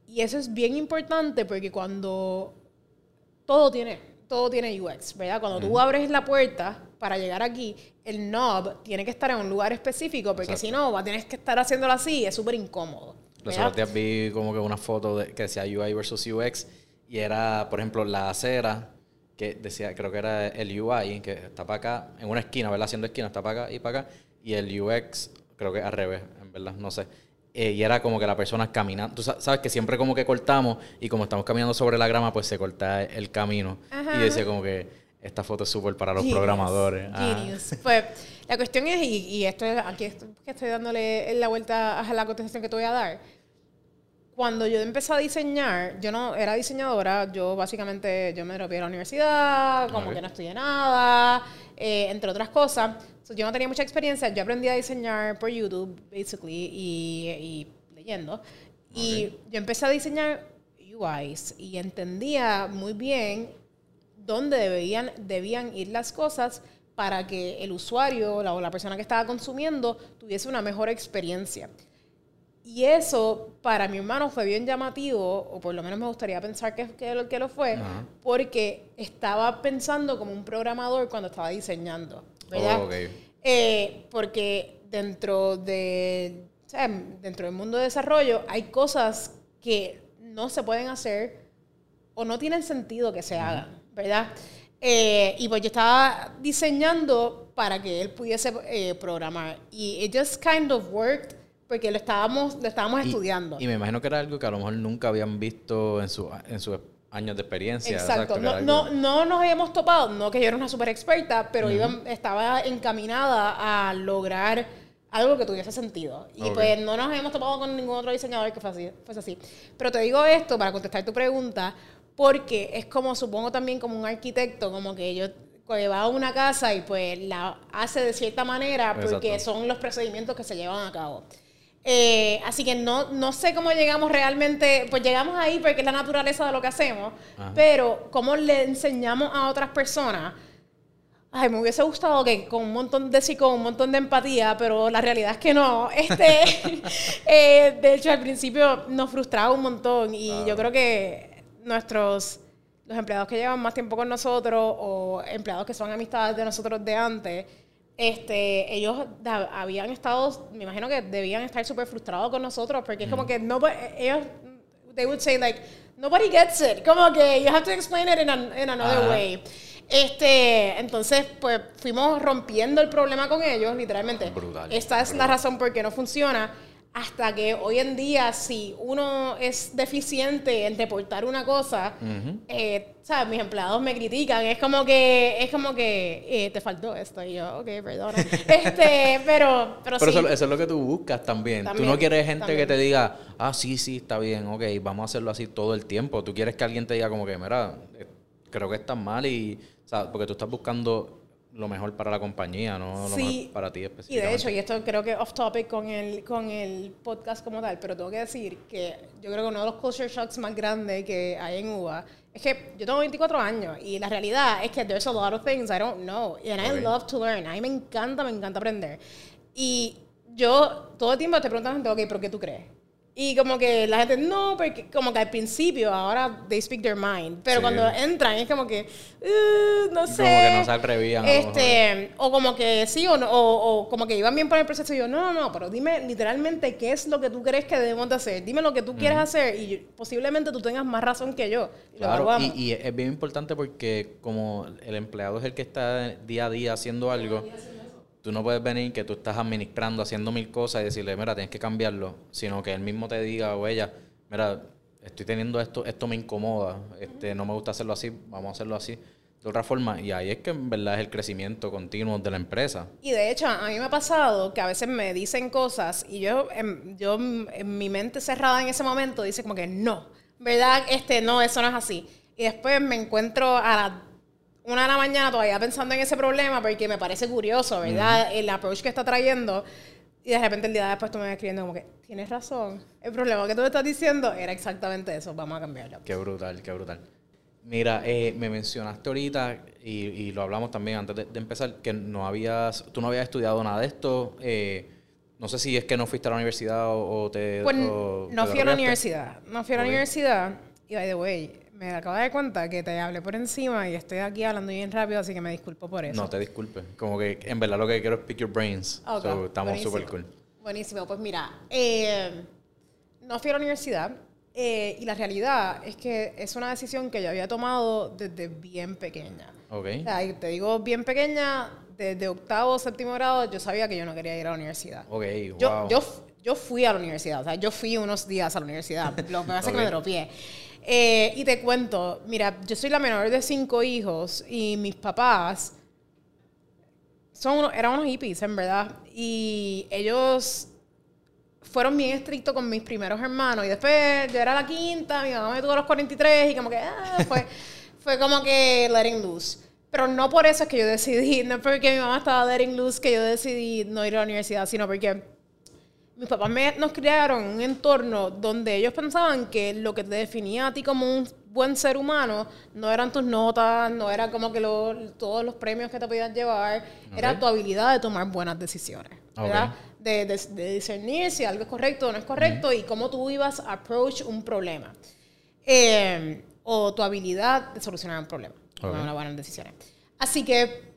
Speaker 2: Y eso es bien importante porque cuando todo tiene, todo tiene UX, ¿verdad? Cuando tú abres la puerta para llegar aquí, el knob tiene que estar en un lugar específico porque
Speaker 1: Exacto.
Speaker 2: si no, va a tener que estar haciéndolo así es súper incómodo.
Speaker 1: Los otros días vi como que una foto de, que decía UI versus UX y era, por ejemplo, la acera que decía, creo que era el UI, que está para acá, en una esquina, ¿verdad? Haciendo esquina, está para acá y para acá. Y el UX, creo que al revés, en verdad, no sé. Eh, y era como que la persona caminando. Tú sa- sabes que siempre como que cortamos y como estamos caminando sobre la grama, pues se corta el camino.
Speaker 2: Ajá.
Speaker 1: Y decía como que esta foto es súper para los
Speaker 2: Genius,
Speaker 1: programadores. Ah.
Speaker 2: genius. Pues la cuestión es, y, y esto es, aquí estoy, que estoy dándole la vuelta a la contestación que te voy a dar. Cuando yo empecé a diseñar, yo no era diseñadora, yo básicamente yo me dropeé a la universidad, como
Speaker 1: Ok.
Speaker 2: que no estudié nada, eh, entre otras cosas. So, yo no tenía mucha experiencia, yo aprendí a diseñar por YouTube, basically, y, y leyendo. Y yo empecé a diseñar UIs y entendía muy bien dónde debían, debían ir las cosas para que el usuario la- o la persona que estaba consumiendo tuviese una mejor experiencia. Y eso para mi hermano fue bien llamativo, o por lo menos me gustaría pensar que, que, lo, que lo fue,
Speaker 1: Ajá.
Speaker 2: porque estaba pensando como un programador cuando estaba diseñando, ¿verdad?
Speaker 1: Oh.
Speaker 2: Eh, porque dentro, de, o sea, dentro del mundo de desarrollo hay cosas que no se pueden hacer o no tienen sentido que se hagan, ¿verdad? Eh, y pues yo estaba diseñando para que él pudiese eh, programar. Y it just kind of worked porque lo estábamos, lo estábamos
Speaker 1: Y-
Speaker 2: estudiando.
Speaker 1: Y, me imagino que era algo que a lo mejor nunca habían visto en, su, en sus años de experiencia.
Speaker 2: Exacto.
Speaker 1: que
Speaker 2: No, no, no nos habíamos topado, no que yo era una super experta, pero iba- estaba encaminada a lograr algo que tuviese sentido. Y pues no nos habíamos topado con ningún otro diseñador que fuese así, fuese así. Pero te digo esto para contestar tu pregunta, porque es como, supongo también como un arquitecto, como que yo que va a una casa y pues la hace de cierta manera porque
Speaker 1: Exacto.
Speaker 2: son los procedimientos que se llevan a cabo. Eh, así que no, no sé cómo llegamos realmente, pues llegamos ahí porque es la naturaleza de lo que hacemos,
Speaker 1: Ajá.
Speaker 2: pero cómo le enseñamos a otras personas. Ay, me hubiese gustado que con un montón de sí, con un montón de empatía, pero la realidad es que no. Este, eh, de hecho, al principio nos frustraba un montón y yo creo que nuestros, los empleados que llevan más tiempo con nosotros o empleados que son amistades de nosotros de antes, este, ellos habían estado, me imagino que debían estar súper frustrados con nosotros porque es como que no, ellos, they would say like, nobody gets it, como que you have to explain it in, an- in another way. Este, entonces, pues fuimos rompiendo el problema con ellos, literalmente.
Speaker 1: Brutal,
Speaker 2: Esta es la
Speaker 1: brutal.
Speaker 2: razón por qué no funciona. Hasta que hoy en día, si uno es deficiente en reportar una cosa, eh, ¿sabes? Mis empleados me critican. Es como que, es como que eh, te faltó esto. Y yo, ok, perdona. este, pero, pero,
Speaker 1: Pero
Speaker 2: sí.
Speaker 1: eso, eso es lo que tú buscas también.
Speaker 2: También,
Speaker 1: Tú no quieres gente
Speaker 2: también.
Speaker 1: que te diga, ah, sí, sí, está bien, ok, vamos a hacerlo así todo el tiempo. Tú quieres que alguien te diga como que, mira, eh, creo que estás mal y, sea, porque tú estás buscando lo mejor para la compañía, no lo
Speaker 2: Sí.
Speaker 1: mejor para ti
Speaker 2: Y
Speaker 1: específicamente.
Speaker 2: de hecho, y esto creo que off topic con el, con el podcast como tal, pero tengo que decir que yo creo que uno de los culture shocks más grandes que hay en UBA es que yo tengo 24 años y la realidad es que there's a lot of things I don't know and I
Speaker 1: Ok.
Speaker 2: love to learn. A mí me encanta, me encanta aprender. Y yo todo el tiempo te preguntan, ok, ¿pero qué tú crees? Y como que la gente, no, porque como que al principio, ahora they speak their mind. Pero
Speaker 1: Sí.
Speaker 2: cuando entran es como que, "Uh, no sé.
Speaker 1: Como que no se atrevían
Speaker 2: Este, o como que sí o no, o, o como que iban bien por el proceso y yo, no, no, no, pero dime literalmente qué es lo que tú crees que debemos de hacer. Dime lo que tú quieres hacer y yo- posiblemente tú tengas más razón que yo. Y
Speaker 1: Claro, y es bien importante porque como el empleado es el que está día a día haciendo algo, tú no puedes venir que tú estás administrando, haciendo mil cosas y decirle, mira, tienes que cambiarlo, sino que él mismo te diga o ella, mira, estoy teniendo esto, esto me incomoda, este, no me gusta hacerlo así, vamos a hacerlo así de otra forma. Y ahí es que en verdad es el crecimiento continuo de la empresa.
Speaker 2: Y de hecho, a mí me ha pasado que a veces me dicen cosas y yo, en, yo en mi mente cerrada en ese momento dice como que no, ¿verdad? Este, no, eso no es así. Y después me encuentro a las una de la mañana todavía pensando en ese problema porque me parece curioso, ¿verdad? El approach que está trayendo. Y de repente el día después tú me vas escribiendo como que, tienes razón. El problema que tú me estás diciendo era exactamente eso. Vamos a cambiarlo.
Speaker 1: Qué brutal, qué brutal. Mira, eh, me mencionaste ahorita, y, y lo hablamos también antes de, de empezar, que no habías, tú no habías estudiado nada de esto. eh, no sé si es que no fuiste a la universidad o, o te...
Speaker 2: Pues
Speaker 1: o
Speaker 2: no
Speaker 1: te
Speaker 2: fui a la universidad. No fui a la universidad. Y by the way, me acabo de dar cuenta que te hablé por encima y estoy aquí hablando bien rápido, así que me disculpo por eso.
Speaker 1: No, te disculpes. Como que en verdad lo que quiero es pick your brains.
Speaker 2: Ok,
Speaker 1: So, estamos súper cool.
Speaker 2: Buenísimo. Pues mira, eh, no fui a la universidad eh, y la realidad es que es una decisión que yo había tomado desde bien pequeña.
Speaker 1: Ok.
Speaker 2: O sea, y te digo bien pequeña, desde octavo o séptimo grado, yo sabía que yo no quería ir a la universidad.
Speaker 1: Ok,
Speaker 2: Yo,
Speaker 1: wow.
Speaker 2: yo, f- yo fui a la universidad, o sea, yo fui unos días a la universidad. Lo que pasa es que me dropié. Eh, y te cuento, mira, yo soy la menor de cinco hijos y mis papás son unos- eran unos hippies, en verdad. Y ellos fueron bien estrictos con mis primeros hermanos. Y después yo era la quinta, mi mamá me tuvo a los 43 y como que ah, fue, fue como que letting loose. Pero no por eso es que yo decidí, no porque mi mamá estaba letting loose que yo decidí no ir a la universidad, sino porque mis papás me, nos criaron en un entorno donde ellos pensaban que lo que te definía a ti como un buen ser humano no eran tus notas, no era como que todos los premios que te podías llevar, era tu habilidad de tomar buenas decisiones, ¿verdad? De, de, discernir si algo es correcto o no es correcto y cómo tú ibas a approach un problema. Eh, o tu habilidad de solucionar un problema. Tomar Una buenas decisiones. Así que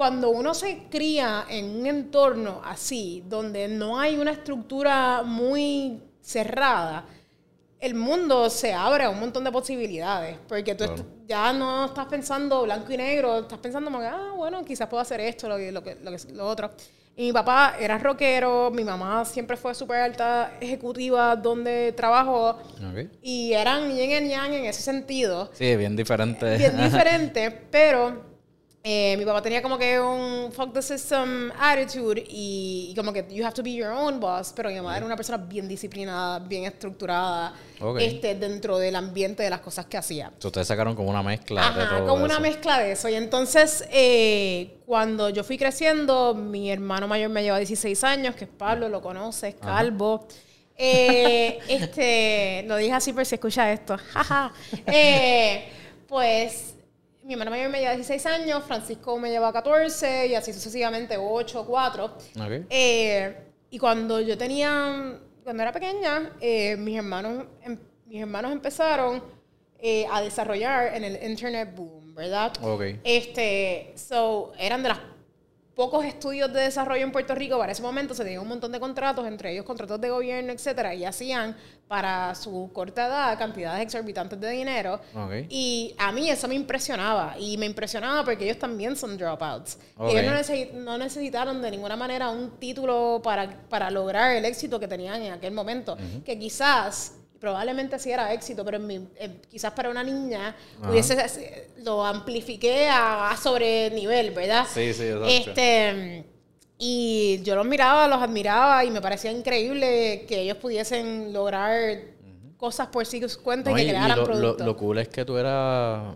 Speaker 2: cuando uno se cría en un entorno así, donde no hay una estructura muy cerrada, el mundo se abre a un montón de posibilidades, porque tú ya no estás pensando blanco y negro, estás pensando como que, ah, bueno, quizás puedo hacer esto, lo, lo, lo, lo otro. Y mi papá era rockero, mi mamá siempre fue súper alta ejecutiva donde trabajó. Y eran yin y yang en ese sentido.
Speaker 1: Sí, bien diferente.
Speaker 2: Bien diferente, pero eh, mi papá tenía como que un fuck the system attitude y, como que you have to be your own boss, pero mi mamá era una persona bien disciplinada, bien estructurada este, dentro del ambiente de las cosas que hacía.
Speaker 1: Ustedes sacaron como una mezcla de todo
Speaker 2: como una mezcla de eso. Y entonces, eh, cuando yo fui creciendo, mi hermano mayor me lleva 16 años, que es Pablo, lo conoce, es calvo. Eh, este, lo dije así por si escucha esto. pues mi hermano mayor me lleva 16 años, Francisco me lleva 14 y así sucesivamente 8, 4. Eh, y cuando yo tenía, cuando era pequeña, eh, mis, hermanos, em, mis hermanos empezaron eh, a desarrollar en el Internet boom, ¿verdad? Este, so, eran de las pocos estudios de desarrollo en Puerto Rico, para ese momento se tenían un montón de contratos, entre ellos contratos de gobierno, etcétera, y hacían para su corta edad cantidades exorbitantes de dinero. Y a mí eso me impresionaba, y me impresionaba porque ellos también son dropouts. Ellos no, necesitaron de ninguna manera un título para, para lograr el éxito que tenían en aquel momento, que quizás probablemente sí era éxito, pero quizás para una niña hubiese, lo amplifiqué a, sobre nivel, ¿verdad?
Speaker 1: Sí, sí, exacto.
Speaker 2: Este, y yo los miraba, los admiraba y me parecía increíble que ellos pudiesen lograr cosas por sí cuenta y que crearan
Speaker 1: lo,
Speaker 2: productos.
Speaker 1: Lo, cool es que tú eras,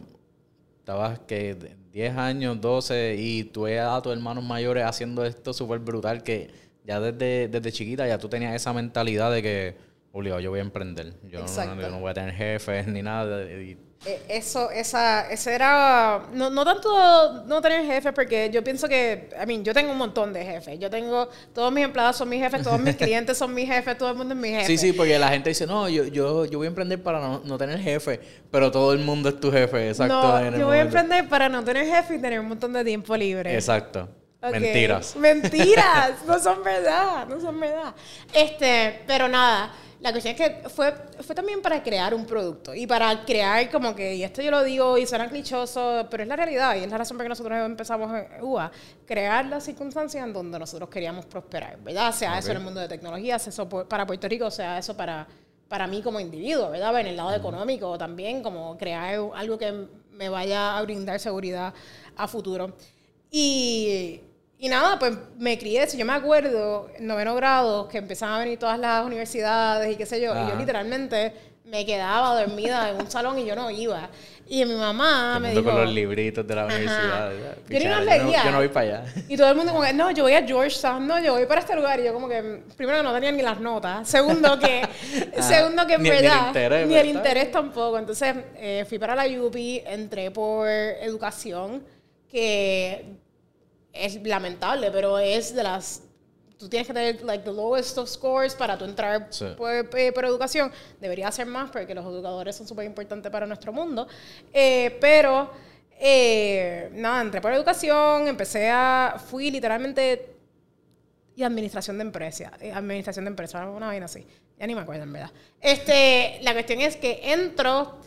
Speaker 1: estabas que 10 años, 12 y tú eras a tus hermanos mayores haciendo esto súper brutal que ya desde, desde chiquita ya tú tenías esa mentalidad de que obligado, yo voy a emprender. Yo no, voy a tener jefes ni nada. E,
Speaker 2: eso, esa, ese era, no, no tanto no tener jefes, porque yo pienso que, I mean, yo tengo un montón de jefes. Yo tengo, todos mis empleados son mis jefes, todos mis clientes son mis jefes, todo el mundo es mi jefe.
Speaker 1: Sí, sí, porque la gente dice, no, yo, yo, yo voy a emprender para no, tener jefe, pero todo el mundo es tu jefe, exacto.
Speaker 2: No, yo voy a emprender para no tener jefe y tener un montón de tiempo libre.
Speaker 1: Exacto. Mentiras.
Speaker 2: Mentiras, no son verdad, no son verdad. Este, pero nada. La cuestión es que fue, fue también para crear un producto y para crear como que, y esto yo lo digo y suena clichoso, pero es la realidad y es la razón por la que nosotros empezamos en UA, crear las circunstancias en donde nosotros queríamos prosperar, ¿verdad? Sea eso en el mundo de tecnología, sea eso para Puerto Rico, sea eso para, para mí como individuo, ¿verdad? En el lado económico también, como crear algo que me vaya a brindar seguridad a futuro. Y y nada, pues me crié eso. Yo me acuerdo, en noveno grado, que empezaban a venir todas las universidades y qué sé yo. Y yo literalmente me quedaba dormida en un salón y yo no iba. Y mi mamá me dijo...
Speaker 1: con los libritos de la universidad.
Speaker 2: Yo ni los leía.
Speaker 1: Yo no, voy para allá.
Speaker 2: Y todo el mundo como que, no, yo voy a Georgetown, no, yo voy para este lugar. Y yo como que, primero no tenía ni las notas. Segundo que, ah, segundo que en verdad... Ni el interés. Ni el interés tampoco. Entonces, eh, fui para la UPI, entré por educación, que es lamentable, pero es de las tú tienes que tener like the lowest of scores para tú entrar por, educación. Debería ser más porque los educadores son súper importantes para nuestro mundo. Eh, pero eh, nada, entré por educación, empecé a, fui literalmente y administración de empresa, eh, administración de empresa, una vaina así. Ya ni me acuerdo en verdad. Este, la cuestión es que entro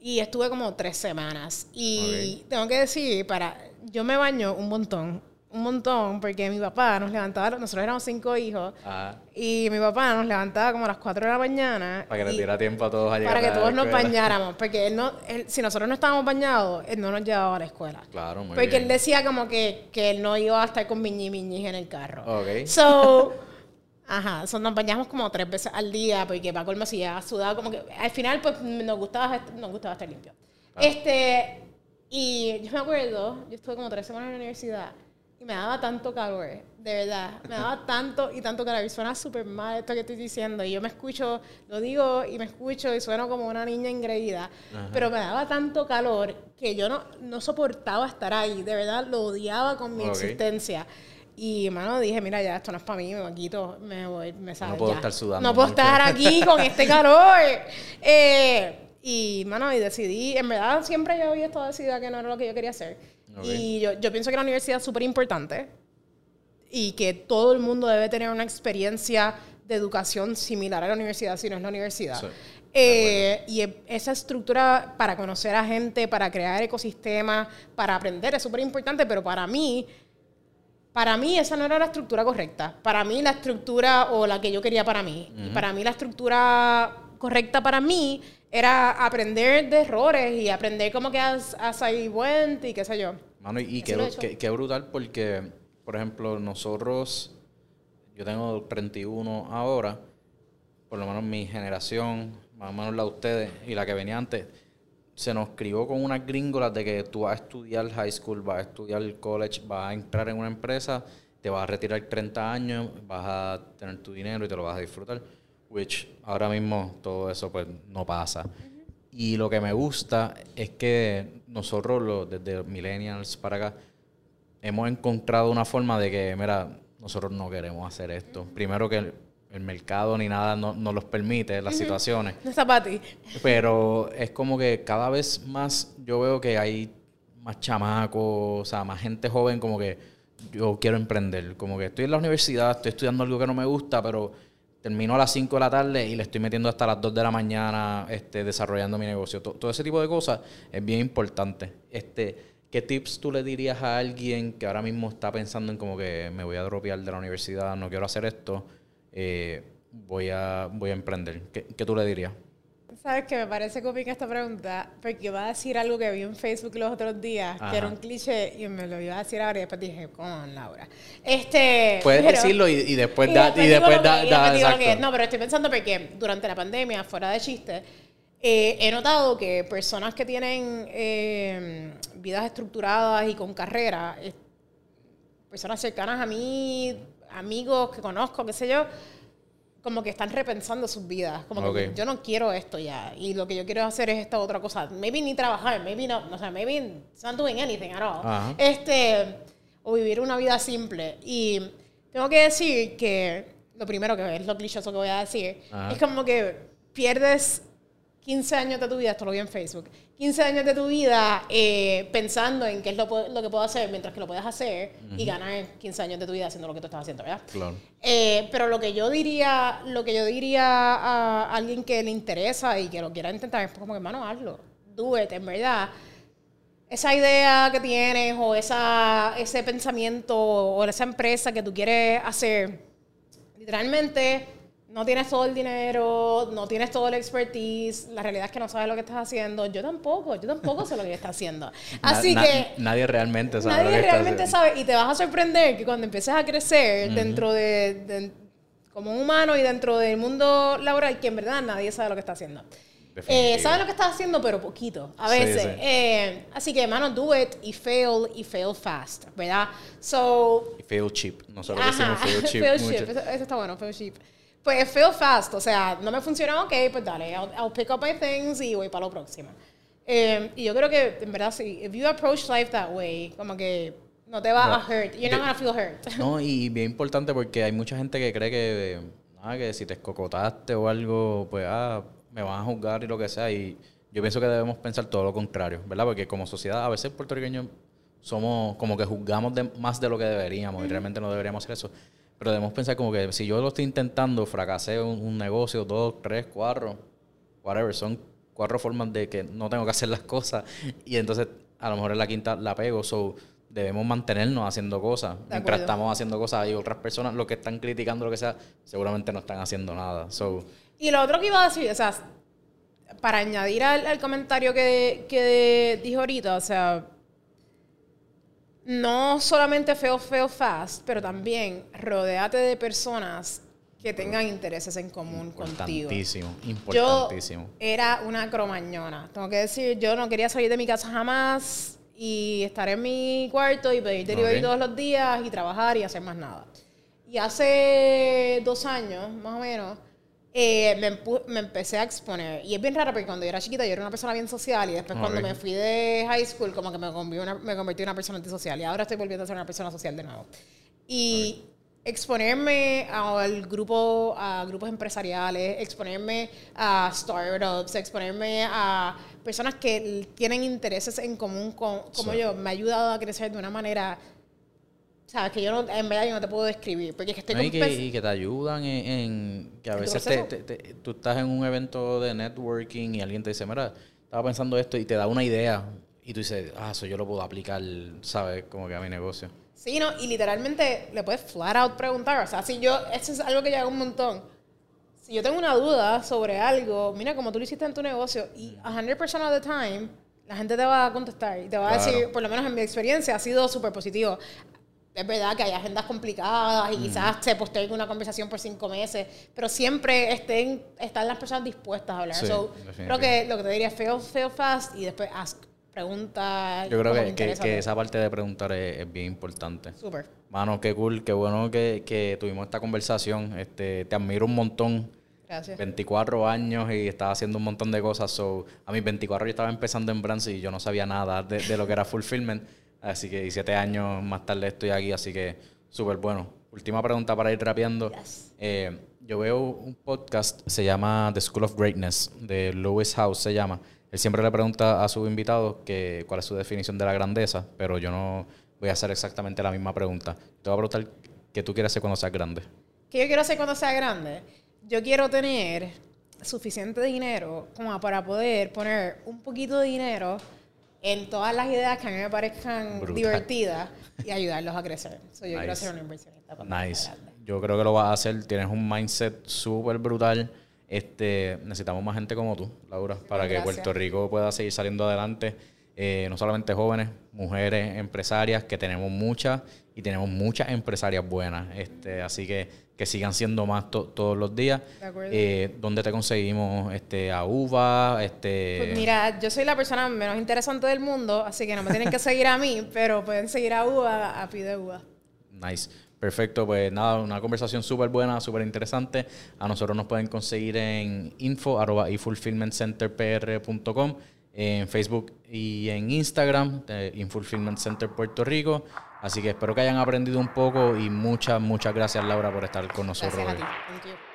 Speaker 2: y estuve como tres semanas y tengo que decir para yo me baño un montón, un montón, porque mi papá nos levantaba, nosotros éramos cinco hijos, y mi papá nos levantaba como a las 4 de la mañana.
Speaker 1: Para que le diera tiempo a todos a
Speaker 2: llegar Para que todos nos bañáramos, porque él no, si nosotros no estábamos bañados, él no nos llevaba a la escuela.
Speaker 1: Claro, muy
Speaker 2: Porque él decía como que, que él no iba a estar con miñi miñis en el carro. Ok. So, Ajá, nos bañamos como tres veces al día porque para colmo si ya sudado, como que al final pues nos gustaba, nos gustaba estar limpio. Este, y yo me acuerdo, yo estuve como tres semanas en la universidad y me daba tanto calor, de verdad, me daba tanto y tanto calor. Y suena súper mal esto que estoy diciendo y yo me escucho, lo digo y me escucho y sueno como una niña engreída, pero me daba tanto calor que yo no, no soportaba estar ahí, de verdad lo odiaba con mi
Speaker 1: Ok.
Speaker 2: existencia. Y, mano, dije, mira, ya, esto no es para mí, me quito, me voy, me salgo
Speaker 1: puedo
Speaker 2: ya.
Speaker 1: estar sudando
Speaker 2: No puedo estar aquí con este calor. Eh, y, mano, y decidí, en verdad, siempre yo había estado decidida que no era lo que yo quería hacer.
Speaker 1: Ok.
Speaker 2: Y yo, yo pienso que la universidad es súper importante y que todo el mundo debe tener una experiencia de educación similar a la universidad, si no es la universidad.
Speaker 1: Sí.
Speaker 2: Eh, y e- esa estructura para conocer a gente, para crear ecosistemas, para aprender es súper importante, pero para mí, para mí esa no era la estructura correcta. Para mí la estructura o la que yo quería para mí. Y para mí la estructura correcta para mí era aprender de errores y aprender como que as I went y qué sé yo.
Speaker 1: Mano, y
Speaker 2: he
Speaker 1: qué- qué brutal porque, por ejemplo, nosotros, yo tengo 31 ahora, por lo menos mi generación, más o menos la de ustedes y la que venía antes, se nos crió con unas gringolas de que tú vas a estudiar high school, vas a estudiar college, vas a entrar en una empresa, te vas a retirar 30 años, vas a tener tu dinero y te lo vas a disfrutar. Which ahora mismo todo eso pues no pasa. Y lo que me gusta es que nosotros, los, desde millennials para acá, hemos encontrado una forma de que, mira, nosotros no queremos hacer esto. Primero que el, mercado ni nada no- nos los permite, las situaciones.
Speaker 2: No está para ti.
Speaker 1: Pero es como que cada vez más yo veo que hay más chamacos, o sea, más gente joven como que yo quiero emprender. Como que estoy en la universidad, estoy estudiando algo que no me gusta, pero termino a las 5 de la tarde y le estoy metiendo hasta las 2 de la mañana este, desarrollando mi negocio. To- todo ese tipo de cosas es bien importante. Este, ¿Qué tips tú le dirías a alguien que ahora mismo está pensando en como que me voy a dropear de la universidad, no quiero hacer esto, eh, voy, a, voy a emprender? ¿Qué, qué tú le dirías?
Speaker 2: Sabes que me parece cómica esta pregunta porque va a decir algo que vi en Facebook los otros días,
Speaker 1: Ajá.
Speaker 2: que era un cliché y me lo iba a decir ahora y después dije, con Laura. Este,
Speaker 1: Puedes
Speaker 2: pero-
Speaker 1: decirlo y, y después da, y después da.
Speaker 2: No, pero estoy pensando porque durante la pandemia, fuera de chiste, eh, he notado que personas que tienen eh, vidas estructuradas y con carrera, eh, personas cercanas a mí, amigos que conozco, qué sé yo, como que están repensando sus vidas. Como que
Speaker 1: Ok.
Speaker 2: yo no quiero esto ya. Y lo que yo quiero hacer es esta otra cosa. Maybe ni trabajar, maybe no, o sea, maybe not doing anything at all.
Speaker 1: Ajá.
Speaker 2: Este, o vivir una vida simple. Y tengo que decir que lo primero que es lo clichoso que voy a decir,
Speaker 1: Ajá.
Speaker 2: es como que pierdes 15 años de tu vida, esto lo vi en Facebook, 15 años de tu vida eh, pensando en qué es lo, que puedo hacer mientras que lo puedes hacer y ganar 15 años de tu vida haciendo lo que tú estás haciendo, ¿verdad?
Speaker 1: Claro.
Speaker 2: Eh, pero lo que yo diría, lo que yo diría a alguien que le interesa y que lo quiera intentar es como que, hermano, hazlo. Do it, en verdad. Esa idea que tienes o esa, ese pensamiento o esa empresa que tú quieres hacer, literalmente no tienes todo el dinero, no tienes todo el expertise, la realidad es que no sabes lo que estás haciendo. Yo tampoco, yo tampoco sé lo que está haciendo. Así
Speaker 1: Na-
Speaker 2: que...
Speaker 1: na- nadie realmente sabe lo
Speaker 2: Nadie
Speaker 1: que está
Speaker 2: realmente sabe y te vas a sorprender que cuando empieces a crecer dentro de, de- como un humano y dentro del mundo laboral, que en verdad nadie sabe lo que está haciendo. Eh, sabe lo que está haciendo, pero poquito, a
Speaker 1: Sí,
Speaker 2: veces.
Speaker 1: sí.
Speaker 2: Eh, así que, hermano, do it y fail y fail fast, ¿verdad? So,
Speaker 1: Y Fail cheap. Nosotros
Speaker 2: Ajá,
Speaker 1: decimos fail cheap.
Speaker 2: fail cheap, Eso, eso está bueno, fail cheap. Pues fail fast, o sea, no me funcionó, ok, pues dale, I'll, I'll pick up my things y voy para lo próximo. Eh, y yo creo que, en verdad, sí, if you approach life that way, como que no te va a hurt, you're not gonna feel hurt.
Speaker 1: No, y bien importante porque hay mucha gente que cree que, ah, que si te escocotaste o algo, pues ah, me van a juzgar y lo que sea. Y yo pienso que debemos pensar todo lo contrario, ¿verdad? Porque como sociedad, a veces puertorriqueños somos como que juzgamos de- más de lo que deberíamos y realmente no deberíamos hacer eso. Pero debemos pensar como que si yo lo estoy intentando, fracasé un, un negocio, dos, tres, cuatro, whatever, son cuatro formas de que no tengo que hacer las cosas y entonces a lo mejor en la quinta la pego. So, debemos mantenernos haciendo cosas. Mientras estamos haciendo cosas, hay otras personas, los que están criticando lo que sea, seguramente no están haciendo nada. So,
Speaker 2: Y lo otro que iba a decir, o sea, para añadir al, al comentario que, que dijo ahorita, o sea, no solamente fail, fail fast, pero también rodéate de personas que tengan intereses en común contigo.
Speaker 1: Importantísimo, importantísimo.
Speaker 2: Yo era una cromañona. Tengo que decir, yo no quería salir de mi casa jamás y estar en mi cuarto y pedir delivery
Speaker 1: Ok.
Speaker 2: todos los días y trabajar y hacer más nada. Y hace dos años, más o menos, eh, me, me empecé a exponer. Y es bien raro porque cuando yo era chiquita yo era una persona bien social y después cuando me fui de high school como que me una, me convertí en una persona antisocial y ahora estoy volviendo a ser una persona social de nuevo. Y exponerme al grupo, a grupos empresariales, exponerme a startups, exponerme a personas que tienen intereses en común con, como yo, me ha ayudado a crecer de una manera, sabes, que yo no, en verdad yo no te puedo describir, porque es que estoy
Speaker 1: No, y, que, y que te ayudan en, en- que a
Speaker 2: ¿En tu
Speaker 1: veces te, te- te- tú estás en un evento de networking y alguien te dice, mira, estaba pensando esto y te da una idea y tú dices, ah, eso yo lo puedo aplicar, ¿sabes? Como que a mi negocio.
Speaker 2: Sí, no, y literalmente le puedes flat out preguntar. O sea, si yo, eso es algo que yo hago un montón. Si yo tengo una duda sobre algo, mira, como tú lo hiciste en tu negocio, y 100% of the time, la gente te va a contestar y te va a
Speaker 1: Claro.
Speaker 2: decir, por lo menos en mi experiencia, ha sido súper positivo. Es verdad que hay agendas complicadas y quizás se postergue una conversación por cinco meses, pero siempre estén, están las personas dispuestas a hablar.
Speaker 1: Sí,
Speaker 2: So, creo que lo que te diría es fail, fail fast y después ask, pregunta.
Speaker 1: Yo creo que, que, que esa parte de preguntar es, es bien importante.
Speaker 2: Súper.
Speaker 1: Mano, qué cool, qué bueno que, que tuvimos esta conversación. Este, te admiro un montón.
Speaker 2: Gracias.
Speaker 1: 24 años y estaba haciendo un montón de cosas. So, a mis 24 yo estaba empezando en Brands y yo no sabía nada de, de lo que era fulfillment. Así que 17 años más tarde estoy aquí, así que súper bueno. Última pregunta para ir rapeando.
Speaker 2: Yes.
Speaker 1: Eh, yo veo un podcast, se llama The School of Greatness, de Lewis House se llama. Él siempre le pregunta a sus invitados que, cuál es su definición de la grandeza, pero yo no voy a hacer exactamente la misma pregunta. Te voy a preguntar qué tú quieres hacer cuando seas grande.
Speaker 2: ¿Qué yo quiero hacer cuando sea grande? Yo quiero tener suficiente dinero como para poder poner un poquito de dinero en todas las ideas que a mí me parezcan
Speaker 1: Brutal.
Speaker 2: divertidas y ayudarlos a crecer. So, yo quiero
Speaker 1: Nice.
Speaker 2: ser una inversionista.
Speaker 1: Nice. Yo creo que lo vas a hacer. Tienes un mindset súper brutal. Este, necesitamos más gente como tú, Laura, para que. Puerto Rico pueda seguir saliendo adelante. Eh, no solamente jóvenes, mujeres, empresarias, que tenemos muchas y tenemos muchas empresarias buenas. Este, así que que sigan siendo más to- todos los días.
Speaker 2: De acuerdo.
Speaker 1: Eh, ¿Dónde te conseguimos? Este, a UVA, este.
Speaker 2: Pues mira, yo soy la persona menos interesante del mundo, así que no me tienen que seguir a mí, pero pueden seguir a UA, a Pide UA.
Speaker 1: Nice. Perfecto, pues nada, una conversación súper buena, súper interesante. A nosotros nos pueden conseguir en info arroba infulfillmentcenterpr.com, en Facebook y en Instagram, de Infulfillment Center Puerto Rico. Así que espero que hayan aprendido un poco y muchas, muchas gracias Laura por estar con nosotros.
Speaker 2: Gracias a
Speaker 1: hoy.
Speaker 2: ti. Thank you.